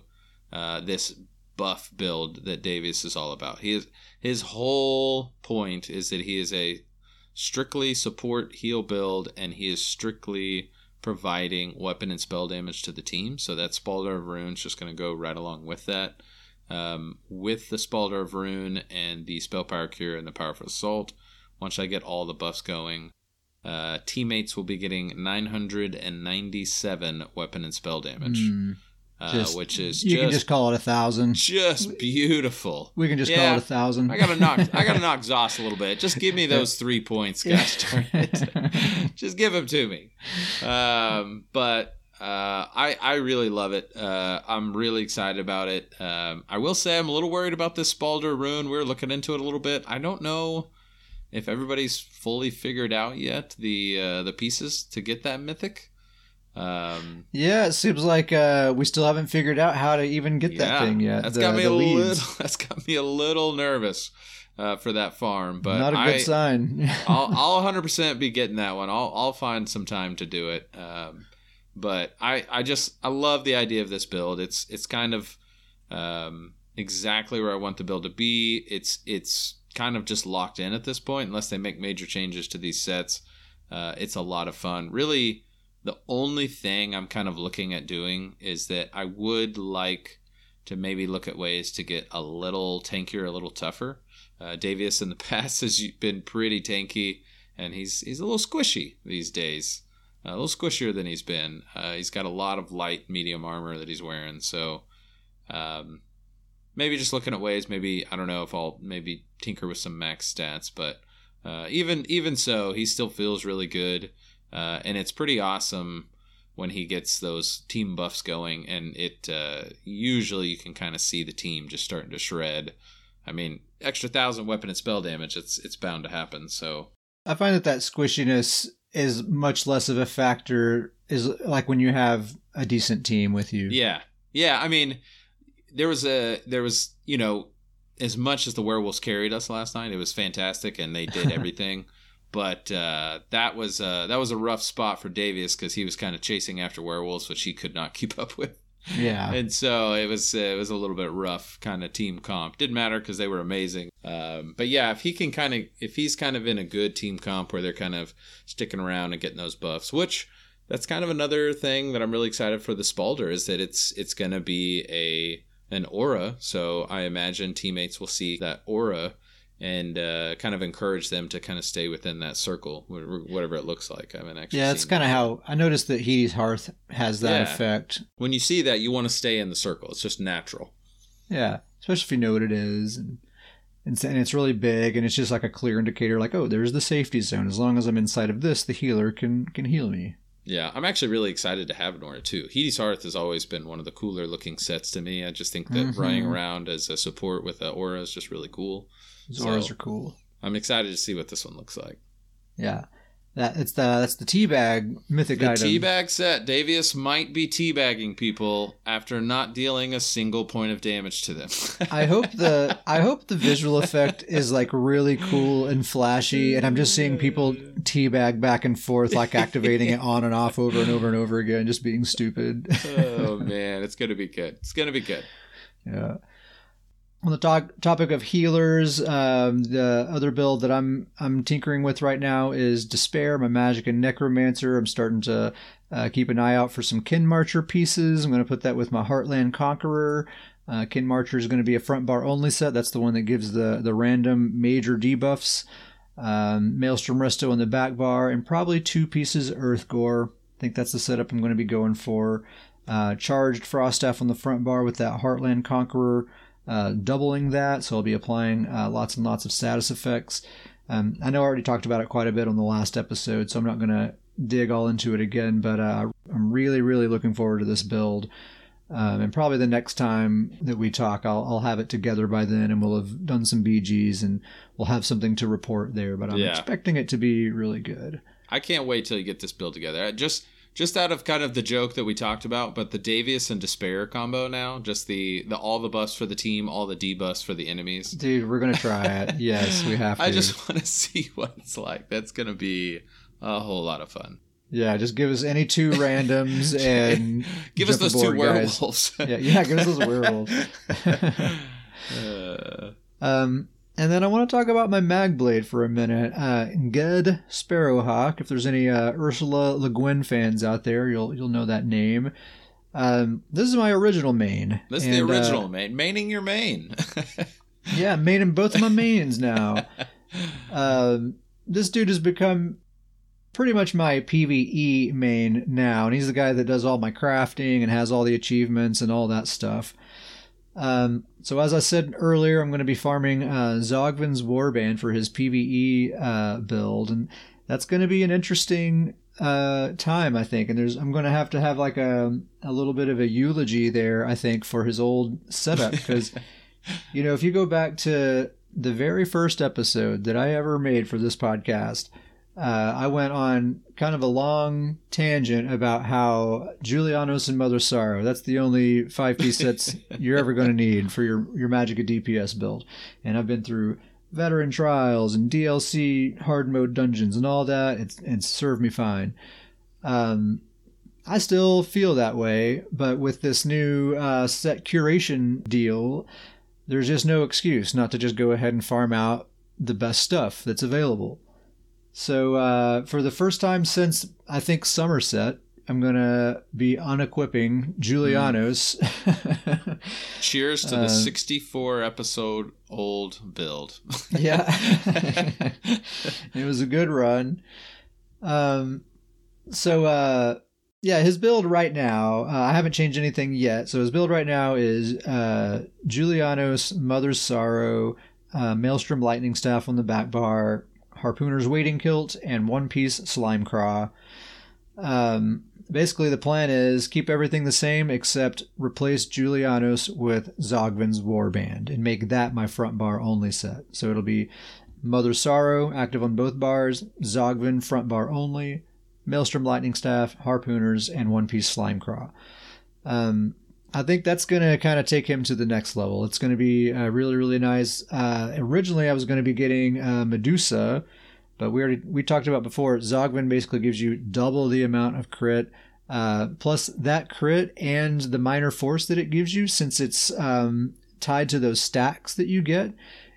uh, this buff build that Davius is all about. He is his whole point is that he is a strictly support heal build, and he is strictly providing weapon and spell damage to the team. So that Spaulder of Ruin's just going to go right along with that. Um, with the Spalder of Rune and the Spell Power Cure and the Powerful Assault, once I get all the buffs going, uh, teammates will be getting 997 weapon and spell damage, Hmm. Uh, Just- which is you can just just call it a thousand. just beautiful. We can just Yeah. call it a thousand. I gotta knock. I gotta knock ZOS a little bit. Just give me those three points, gosh darn it. Just give them to me. Um, but uh, I I really love it. Uh, I'm really excited about it. Um, I will say I'm a little worried about this Spaulder rune. We're looking into it a little bit. I don't know if everybody's fully figured out yet the uh, the pieces to get that mythic. Um, Yeah, it seems like uh, we still haven't figured out how to even get that thing yet. That's the- got me a leads. little. That's got me a little nervous uh, for that farm. But Not a good I, sign. I'll, I'll 100% be getting that one. I'll, I'll find some time to do it. Um, but I, I just I love the idea of this build. It's it's kind of um, exactly where I want the build to be. It's it's kind of just locked in at this point, unless they make major changes to these sets. Uh, it's a lot of fun. Really, the only thing I'm kind of looking at doing is that I would like to maybe look at ways to get a little tankier, a little tougher. Uh, Davius in the past has been pretty tanky, and he's he's a little squishy these days. a little squishier than he's been. Uh, he's got a lot of light, medium armor that he's wearing. So um, maybe just looking at ways. Maybe I don't know if I'll maybe tinker with some max stats, but uh, even even so, he still feels really good, uh, and it's pretty awesome when he gets those team buffs going. And it uh, usually you can kind of see the team just starting to shred. I mean, extra thousand weapon and spell damage. It's it's bound to happen. So I find that that squishiness is much less of a factor. Is like when you have a decent team with you. Yeah, yeah. I mean, there was a there was you know as much as the werewolves carried us last night, it was fantastic, and they did everything. But uh, that was uh, that was a rough spot for Davius because he was kind of chasing after werewolves, which he could not keep up with. Yeah. And so it was uh, it was a little bit rough kind of team comp. Didn't matter because they were amazing. Um, but yeah, if he can kind of if he's kind of in a good team comp where they're kind of sticking around and getting those buffs, which that's kind of another thing that I'm really excited for the Spaulder is that it's it's going to be a an aura. So I imagine teammates will see that aura and uh, kind of encourage them to kind of stay within that circle, whatever it looks like. I haven't actually. Yeah, that's kind of how I noticed that Hiti's Hearth has that Yeah. effect. when you see that you want to stay in the circle. It's just natural. Yeah, especially if you know what it is, and, and and it's really big, and it's just like a clear indicator, like oh, there's the safety zone. As long as I'm inside of this, the healer can can heal me. Yeah, I'm actually really excited to have Nora too. Hiti's Hearth has always been one of the cooler looking sets to me. I just think that Mhm. running around as a support with aura is just really cool. Zoras So- are cool. I'm excited to see what this one looks like. Yeah, that it's the that's the teabag mythic The item. teabag set, Davius might be teabagging people after not dealing a single point of damage to them. I hope the I hope the visual effect is like really cool and flashy, and I'm just seeing people teabag back and forth, like activating it on and off over and over and over again, just being stupid. oh man, it's gonna be good. It's gonna be good. Yeah. On the to- topic of healers, um, the other build that I'm I'm tinkering with right now is Despair, my magic and necromancer. I'm starting to uh, keep an eye out for some Kin Marcher pieces. I'm going to put that with my Heartland Conqueror. Uh, Kin Marcher is going to be a front bar only set. That's the one that gives the the random major debuffs. Um, Maelstrom Resto on the back bar, and probably two pieces Earth Gore. I think that's the setup I'm going to be going for. Uh, charged Frost Staff on the front bar with that Heartland Conqueror uh, doubling that, so I'll be applying uh, lots and lots of status effects. Um, I know I already talked about it quite a bit on the last episode, so I'm not going to dig all into it again, but uh, I'm really, really looking forward to this build. Um, and probably the next time that we talk, I'll, I'll have it together by then, and we'll have done some BGs, and we'll have something to report there. But I'm Yeah. expecting it to be really good. I can't wait till you get this build together. I Just just out of kind of the joke that we talked about, but the Davius and Despair combo now, just the the all the buffs for the team, all the debuffs for the enemies. Dude, we're gonna try it. yes, we have to. I just want to see what it's like. That's gonna be a whole lot of fun. yeah, just give us any two randoms and Give us those two guys. werewolves. Yeah, yeah, give us those werewolves. Uh, Um, and then I want to talk about my Magblade for a minute. Uh, Ged Sparrowhawk. If there's any uh, Ursula Le Guin fans out there, you'll you'll know that name. Um, this is my original main. this is the And, uh, original main. Maining your main. yeah, main in both of my mains now. Um, this dude has become pretty much my PVE main now, and he's the guy that does all my crafting and has all the achievements and all that stuff. Um, so as I said earlier, I'm going to be farming uh, Zogvin's Warband for his PVE uh, build, and that's going to be an interesting uh, time, I think. And there's I'm going to have to have like a a little bit of a eulogy there, I think, for his old setup because you know if you go back to the very first episode that I ever made for this podcast, uh, I went on kind of a long tangent about how Julianos and Mother Sorrow, that's the only five piece sets you're ever going to need for your, your Magica DPS build. And I've been through veteran trials and DLC hard mode dungeons and all that. It's, it's served me fine. Um, I still feel that way, but with this new uh, set curation deal, there's just no excuse not to just go ahead and farm out the best stuff that's available. So, uh, for the first time since I think Somerset, I'm going to be unequipping Julianos. Cheers to the Uh, 64 episode old build. yeah. it was a good run. Um, so, uh, yeah, his build right now, uh, I haven't changed anything yet. So his build right now is uh, Julianos, Mother's Sorrow, uh, Maelstrom Lightning Staff on the back bar, Harpooner's Wading Kilt, and One Piece Slime Craw. Um, basically, the plan is keep everything the same except replace Julianos with Zogvin's Warband and make that my front bar only set. So it'll be Mother Sorrow active on both bars, Zogvin front bar only, Maelstrom Lightning Staff, Harpooners, and One Piece Slime Craw. Um, I think that's going to kind of take him to the next level. It's going to be uh, really, really nice. Uh, originally, I was going to be getting uh, Medusa, but we already we talked about before. Zogvin basically gives you double the amount of crit, uh, plus that crit and the minor force that it gives you, since it's um, tied to those stacks that you get.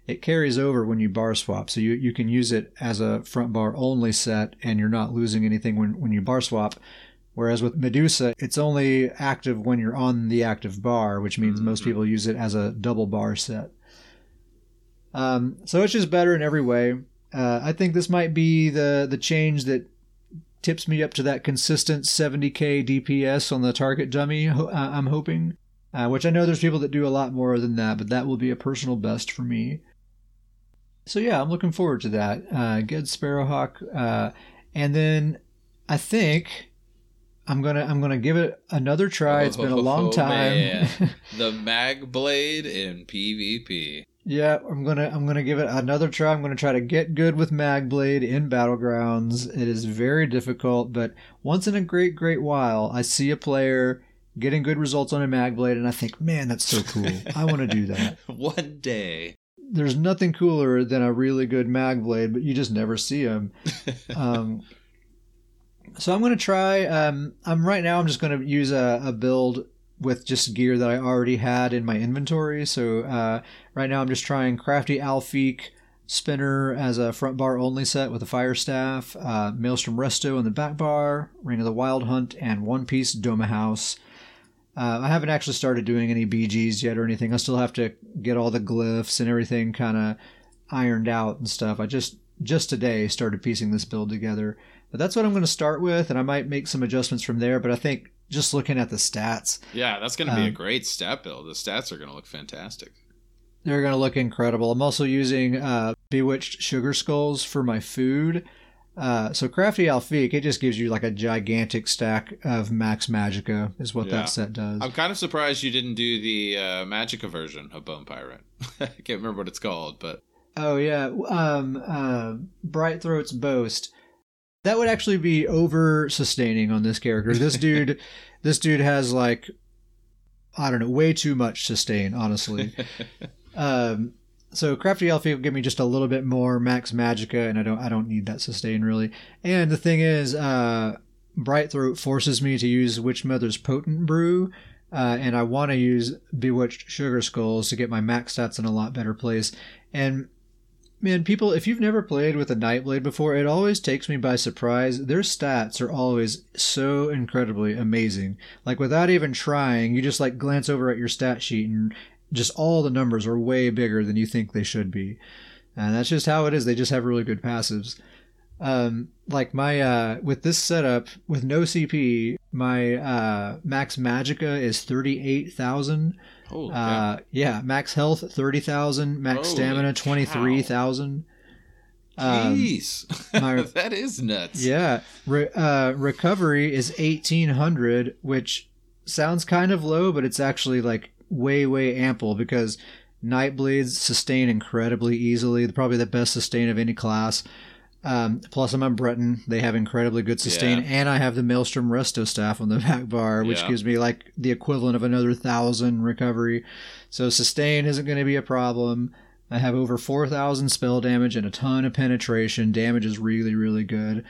It carries over when you bar swap, so you, you can use it as a front bar only set, and you're not losing anything when, when you bar swap. Whereas with Medusa, it's only active when you're on the active bar, which means most Mhm. people use it as a double bar set. Um, so it's just better in every way. Uh, I think this might be the the change that tips me up to that consistent 70k DPS on the target dummy. uh, I'm hoping, uh, which I know there's people that do a lot more than that, but that will be a personal best for me. So yeah, I'm looking forward to that. Uh, Ged Sparrowhawk, uh, and then I think I'm gonna I'm gonna give it another try. It's been a long Oh, time. the Mag Blade in PvP. yeah, I'm gonna I'm gonna give it another try. I'm gonna try to get good with Magblade in battlegrounds. It is very difficult, but once in a great great while, I see a player getting good results on a Magblade, and I think, man, that's so cool. I want to do that. One day. There's nothing cooler than a really good Magblade, but you just never see them. Um, so I'm going to try. Um, I'm right now. I'm just going to use a, a build with just gear that I already had in my inventory. So uh, right now I'm just trying Crafty Alfiq spinner as a front bar only set with a fire staff, uh, Maelstrom Resto in the back bar, ring of the Wild Hunt, and One Piece Domihaus. Uh, I haven't actually started doing any BGs yet or anything. I still have to get all the glyphs and everything kind of ironed out and stuff. I just just today started piecing this build together. But that's what I'm going to start with, and I might make some adjustments from there. But I think just looking at the stats, Yeah, that's going to be a Um, great stat build. The stats are going to look fantastic. they're going to look incredible. I'm also using uh, Bewitched Sugar Skulls for my food. Uh, so Crafty Alfiq, it just gives you like a gigantic stack of Max Magica, is what Yeah. that set does. I'm kind of surprised you didn't do the uh, Magica version of Bone Pirate. I can't remember what it's called, but Oh yeah, um, uh, Bright Throat's boast. That would actually be over sustaining on this character. This dude, this dude has like, I don't know, way too much sustain. Honestly, um, so Crafty Alfiq will give me just a little bit more Max Magica, and I don't, I don't need that sustain really. And the thing is, uh, Bright Throat forces me to use Witch Mother's Potent Brew. Uh, and I want to use Bewitched Sugar Skulls to get my max stats in a lot better place. And Man, people, if you've never played with a Nightblade before, it always takes me by surprise. Their stats are always so incredibly amazing. Like, without even trying, you just, like, glance over at your stat sheet and just all the numbers are way bigger than you think they should be. And that's just how it is. They just have really good passives. Um, like, my, uh, with this setup, with no CP, my, uh, max magica is 38,000 Holy uh, yeah, max health thirty thousand, max Holy stamina twenty three thousand. Um, my, that is nuts. Yeah, re- uh, recovery is eighteen hundred, which sounds kind of low, but it's actually like way way ample because Nightblades sustain incredibly easily. Probably the best sustain of any class. Um, plus, I'm on Breton. They have incredibly good sustain, Yeah. and I have the Maelstrom Resto staff on the back bar, which Yeah. gives me like the equivalent of another thousand recovery. So sustain isn't going to be a problem. I have over 4,000 spell damage and a ton of penetration. Damage is really, really good.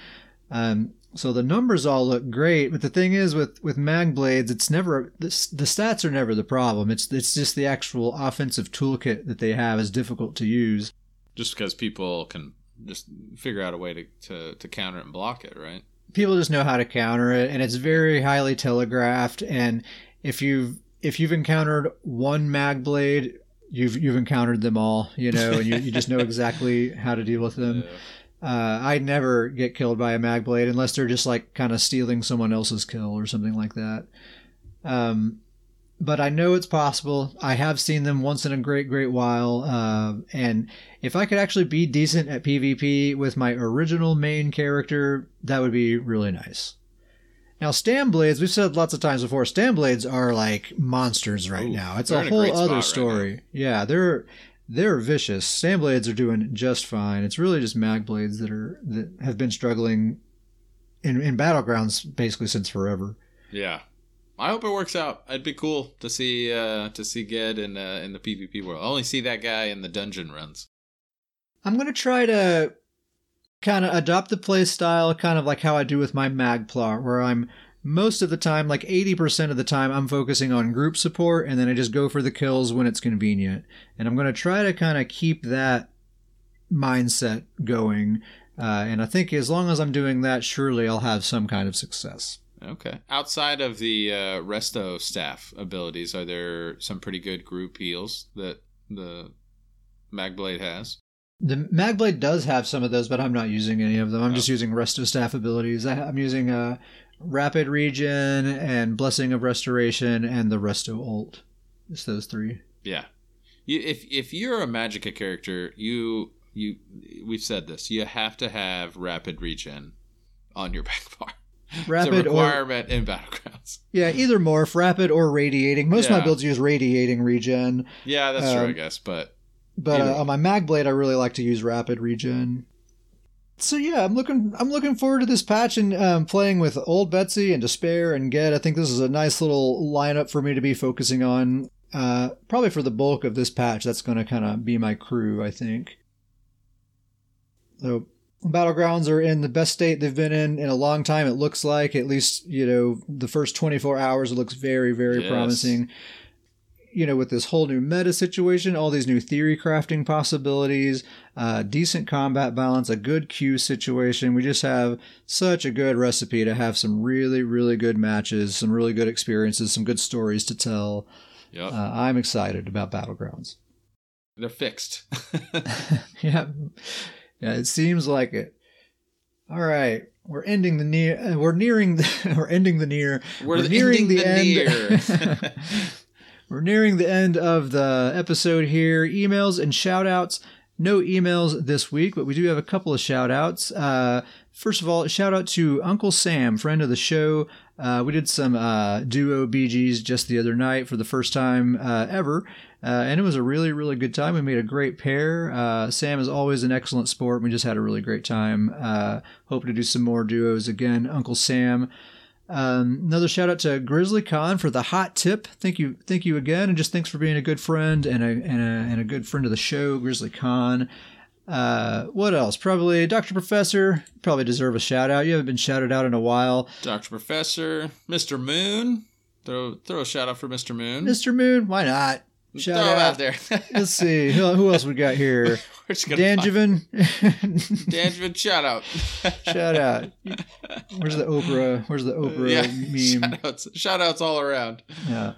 Um, so the numbers all look great, but the thing is with with mag blades, it's never the, the stats are never the problem. It's it's just the actual offensive toolkit that they have is difficult to use. Just because people can just figure out a way to, to, to counter it and block it, right? People just know how to counter it, and it's very highly telegraphed. And if you've if you've encountered one mag blade, you've you've encountered them all, you know, and you, you just know exactly how to deal with them. Yeah. Uh, I never get killed by a mag blade unless they're just like kind of stealing someone else's kill or something like that. Um, but I know it's possible. I have seen them once in a great, great while. Uh, and if I could actually be decent at PvP with my original main character, that would be really nice. Now, Stam Blades, we've said lots of times before, Stam Blades are like monsters right Ooh, now. It's a a whole great other right story. yeah, they're they're vicious. Stam Blades are doing just fine. It's really just Mag Blades that are that have been struggling in in battlegrounds basically since forever. Yeah. I hope it works out. It'd be cool to see uh, to see Ged in uh, in the PvP world. I only see that guy in the dungeon runs. I'm gonna try to kind of adopt the play style, kind of like how I do with my Magplar, where I'm most of the time, like 80% of the time, I'm focusing on group support, and then I just go for the kills when it's convenient. And I'm gonna try to kind of keep that mindset going. Uh, and I think as long as I'm doing that, surely I'll have some kind of success. Okay. Outside of the uh, resto staff abilities, are there some pretty good group heals that the Magblade has? The Magblade does have some of those, but I'm not using any of them. I'm Oh. just using Resto staff abilities. I, I'm using uh, Rapid Regen and Blessing of Restoration and the Resto ult. It's those three. Yeah. You, if if you're a Magica character, you you we've said this. You have to have rapid regen on your back bar. Rapid it's a or requirement in battlegrounds. yeah, either morph, rapid or radiating. Most of my builds use radiating regen, Yeah, that's true, I Um, guess. But but uh, on my mag blade, I really like to use rapid regen. So yeah, I'm looking I'm looking forward to this patch and um, playing with old Betsy and Despair and Ged. I think this is a nice little lineup for me to be focusing on. Uh, probably for the bulk of this patch, that's going to kind of be my crew. I think. So battlegrounds are in the best state they've been in in a long time. It looks like at least you know the first 24 hours. It looks very very Yes. promising you know, with this whole new meta situation, all these new theory crafting possibilities, uh, decent combat balance, a good queue situation. We just have such a good recipe to have some really, really good matches, some really good experiences, some good stories to tell. yep, Uh, I'm excited about Battlegrounds. they're fixed. yeah, yeah, it seems like it. All right, we're ending the near. Uh, we're nearing. The, we're ending the near. We're ending the near. We're nearing the end of the episode here. Emails and shout outs. No emails this week, but we do have a couple of shout outs. Uh, first of all, shout out to Uncle Sam, friend of the show. Uh, we did some uh, duo BGs just the other night for the first time uh, ever, uh, and it was a really, really good time. We made a great pair. Uh, Sam is always an excellent sport. We just had a really great time. Uh, hope to do some more duos again. Uncle Sam. Um, another shout out to Grizzly Khan for the hot tip. Thank you, thank you again, and just thanks for being a good friend and a and a, and a good friend of the show, Grizzly Khan. Uh, what else? Probably Dr. Professor. Probably deserve a shout out. You haven't been shouted out in a while. Doctor Professor, Mr. Moon. Throw throw a shout out for Mr. Moon. Mr. Moon, why not? Shout throw him out. out there. Let's see. Who, else we got here? We're just gonna find- Danjevin. Danjevin, shout out. shout out. Where's the Oprah? Where's the Oprah yeah, meme? shout outs, shout outs all around. Yeah.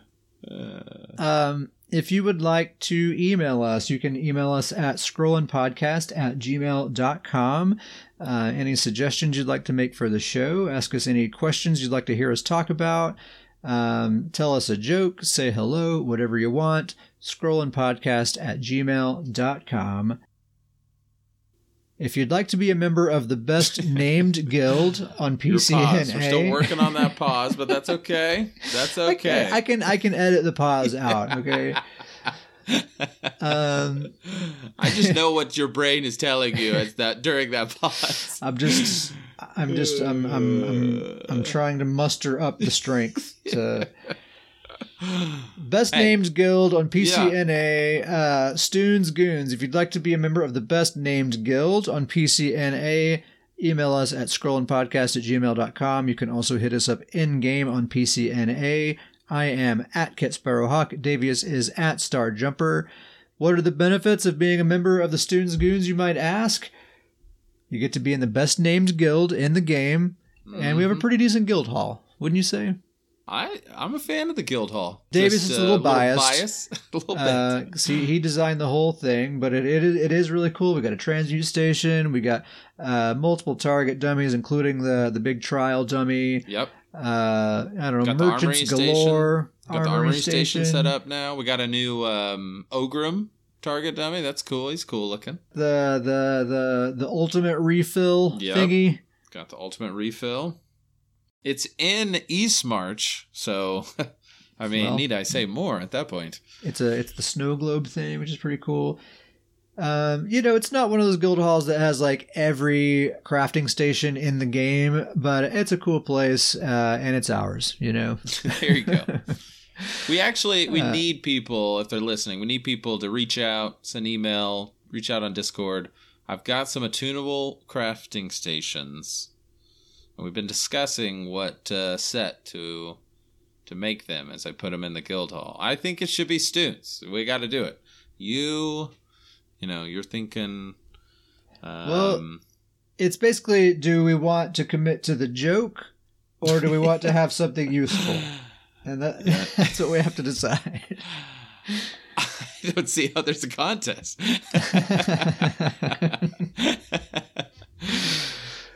Uh, Um, if you would like to email us, you can email us at scrollandpodcast at gmail.com. Uh, any suggestions you'd like to make for the show, ask us any questions you'd like to hear us talk about, um, tell us a joke, say hello, whatever you want, scrollandpodcast at gmail.com. If you'd like to be a member of the best named guild on your. PCNA, We're still working on that pause, but that's okay. That's I okay. can, I can I can edit the pause out. Okay. Um, I just know what your brain is telling you as that during that pause. I'm just I'm just I'm I'm I'm, I'm trying to muster up the strength to best Hey. named guild on PCNA uh Stoons Goons. If you'd like to be a member of the best named guild on PCNA, email us at scrollandpodcast at gmail.com. You can also hit us up in game on PCNA. I am at Kit Sparrowhawk. Davius is at Star Jumper. What are the benefits of being a member of the Stoons Goons, you might ask? You get to be in the best named guild in the game, and we have a Mhm. pretty decent guild hall, wouldn't you say? I I'm a fan of the Guildhall. Davius Just, is a little biased. bias, a little bit. Uh, see, he designed the whole thing, but it, it, is- it is really cool. We got a transmute station. We got uh, multiple target dummies, including the the big trial dummy. yep. Uh, I don't know, Got merchants armory galore. Got the armory station. set up now. We got a new um, Ogrim target dummy. That's cool. He's cool looking. The the the the ultimate refill Yep. thingy. Got the ultimate refill. It's in Eastmarch, so I mean, Well. need I say more at that point? It's a it's the snow globe thing, which is pretty cool. Um, you know, it's not one of those guild halls that has like every crafting station in the game, but it's a cool place, uh, and it's ours. You know. there you go. We actually we Uh, need people if they're listening. We need people to reach out, send email, reach out on Discord. I've got some attunable crafting stations, and we've been discussing what uh, set to to make them as I put them in the guild hall. I think it should be students. We got to do it. You, you know, you're thinking. Um, Well, it's basically do we want to commit to the joke or do we want to have something useful? And that, that's what we have to decide. I don't see how there's a contest.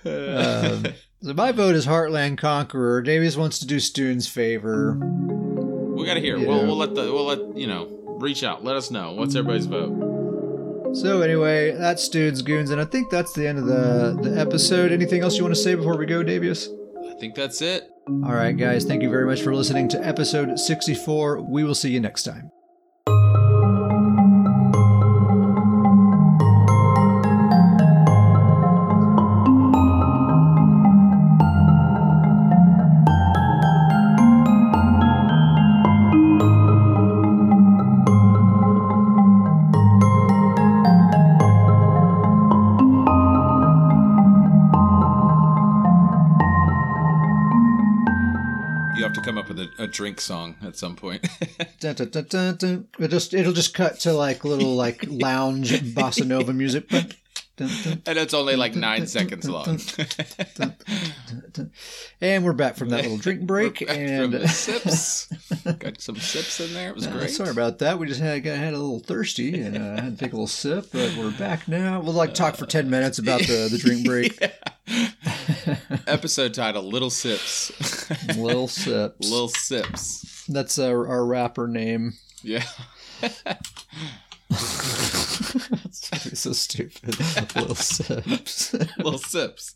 Um, so my vote is Heartland Conqueror. Davius wants to do Stuhn's Favor. we gotta hear. We'll, we'll let the we'll let you know. Reach out. Let us know. What's everybody's vote? So anyway, that's Stoon's Goons, and I think that's the end of the, the episode. Anything else you want to say before we go, Davius? I I think that's it. All right, guys, thank you very much for listening to episode 64. We will see you next time. Drink song at some point. Dun, dun, dun, dun, dun. It just it'll just cut to like little like lounge bossa nova music. And it's only like nine seconds long. And we're back from that little drink break. And sips. Got some sips in there. It was Uh, great. sorry about that. We just had got had a little thirsty and uh, had to take a little sip, but we're back now. We'll like talk for ten minutes about the, the drink break. Episode title: Little Sips. little sips. Little Sips. That's our, our rapper name. Yeah. That's so stupid. little sips. Little Sips.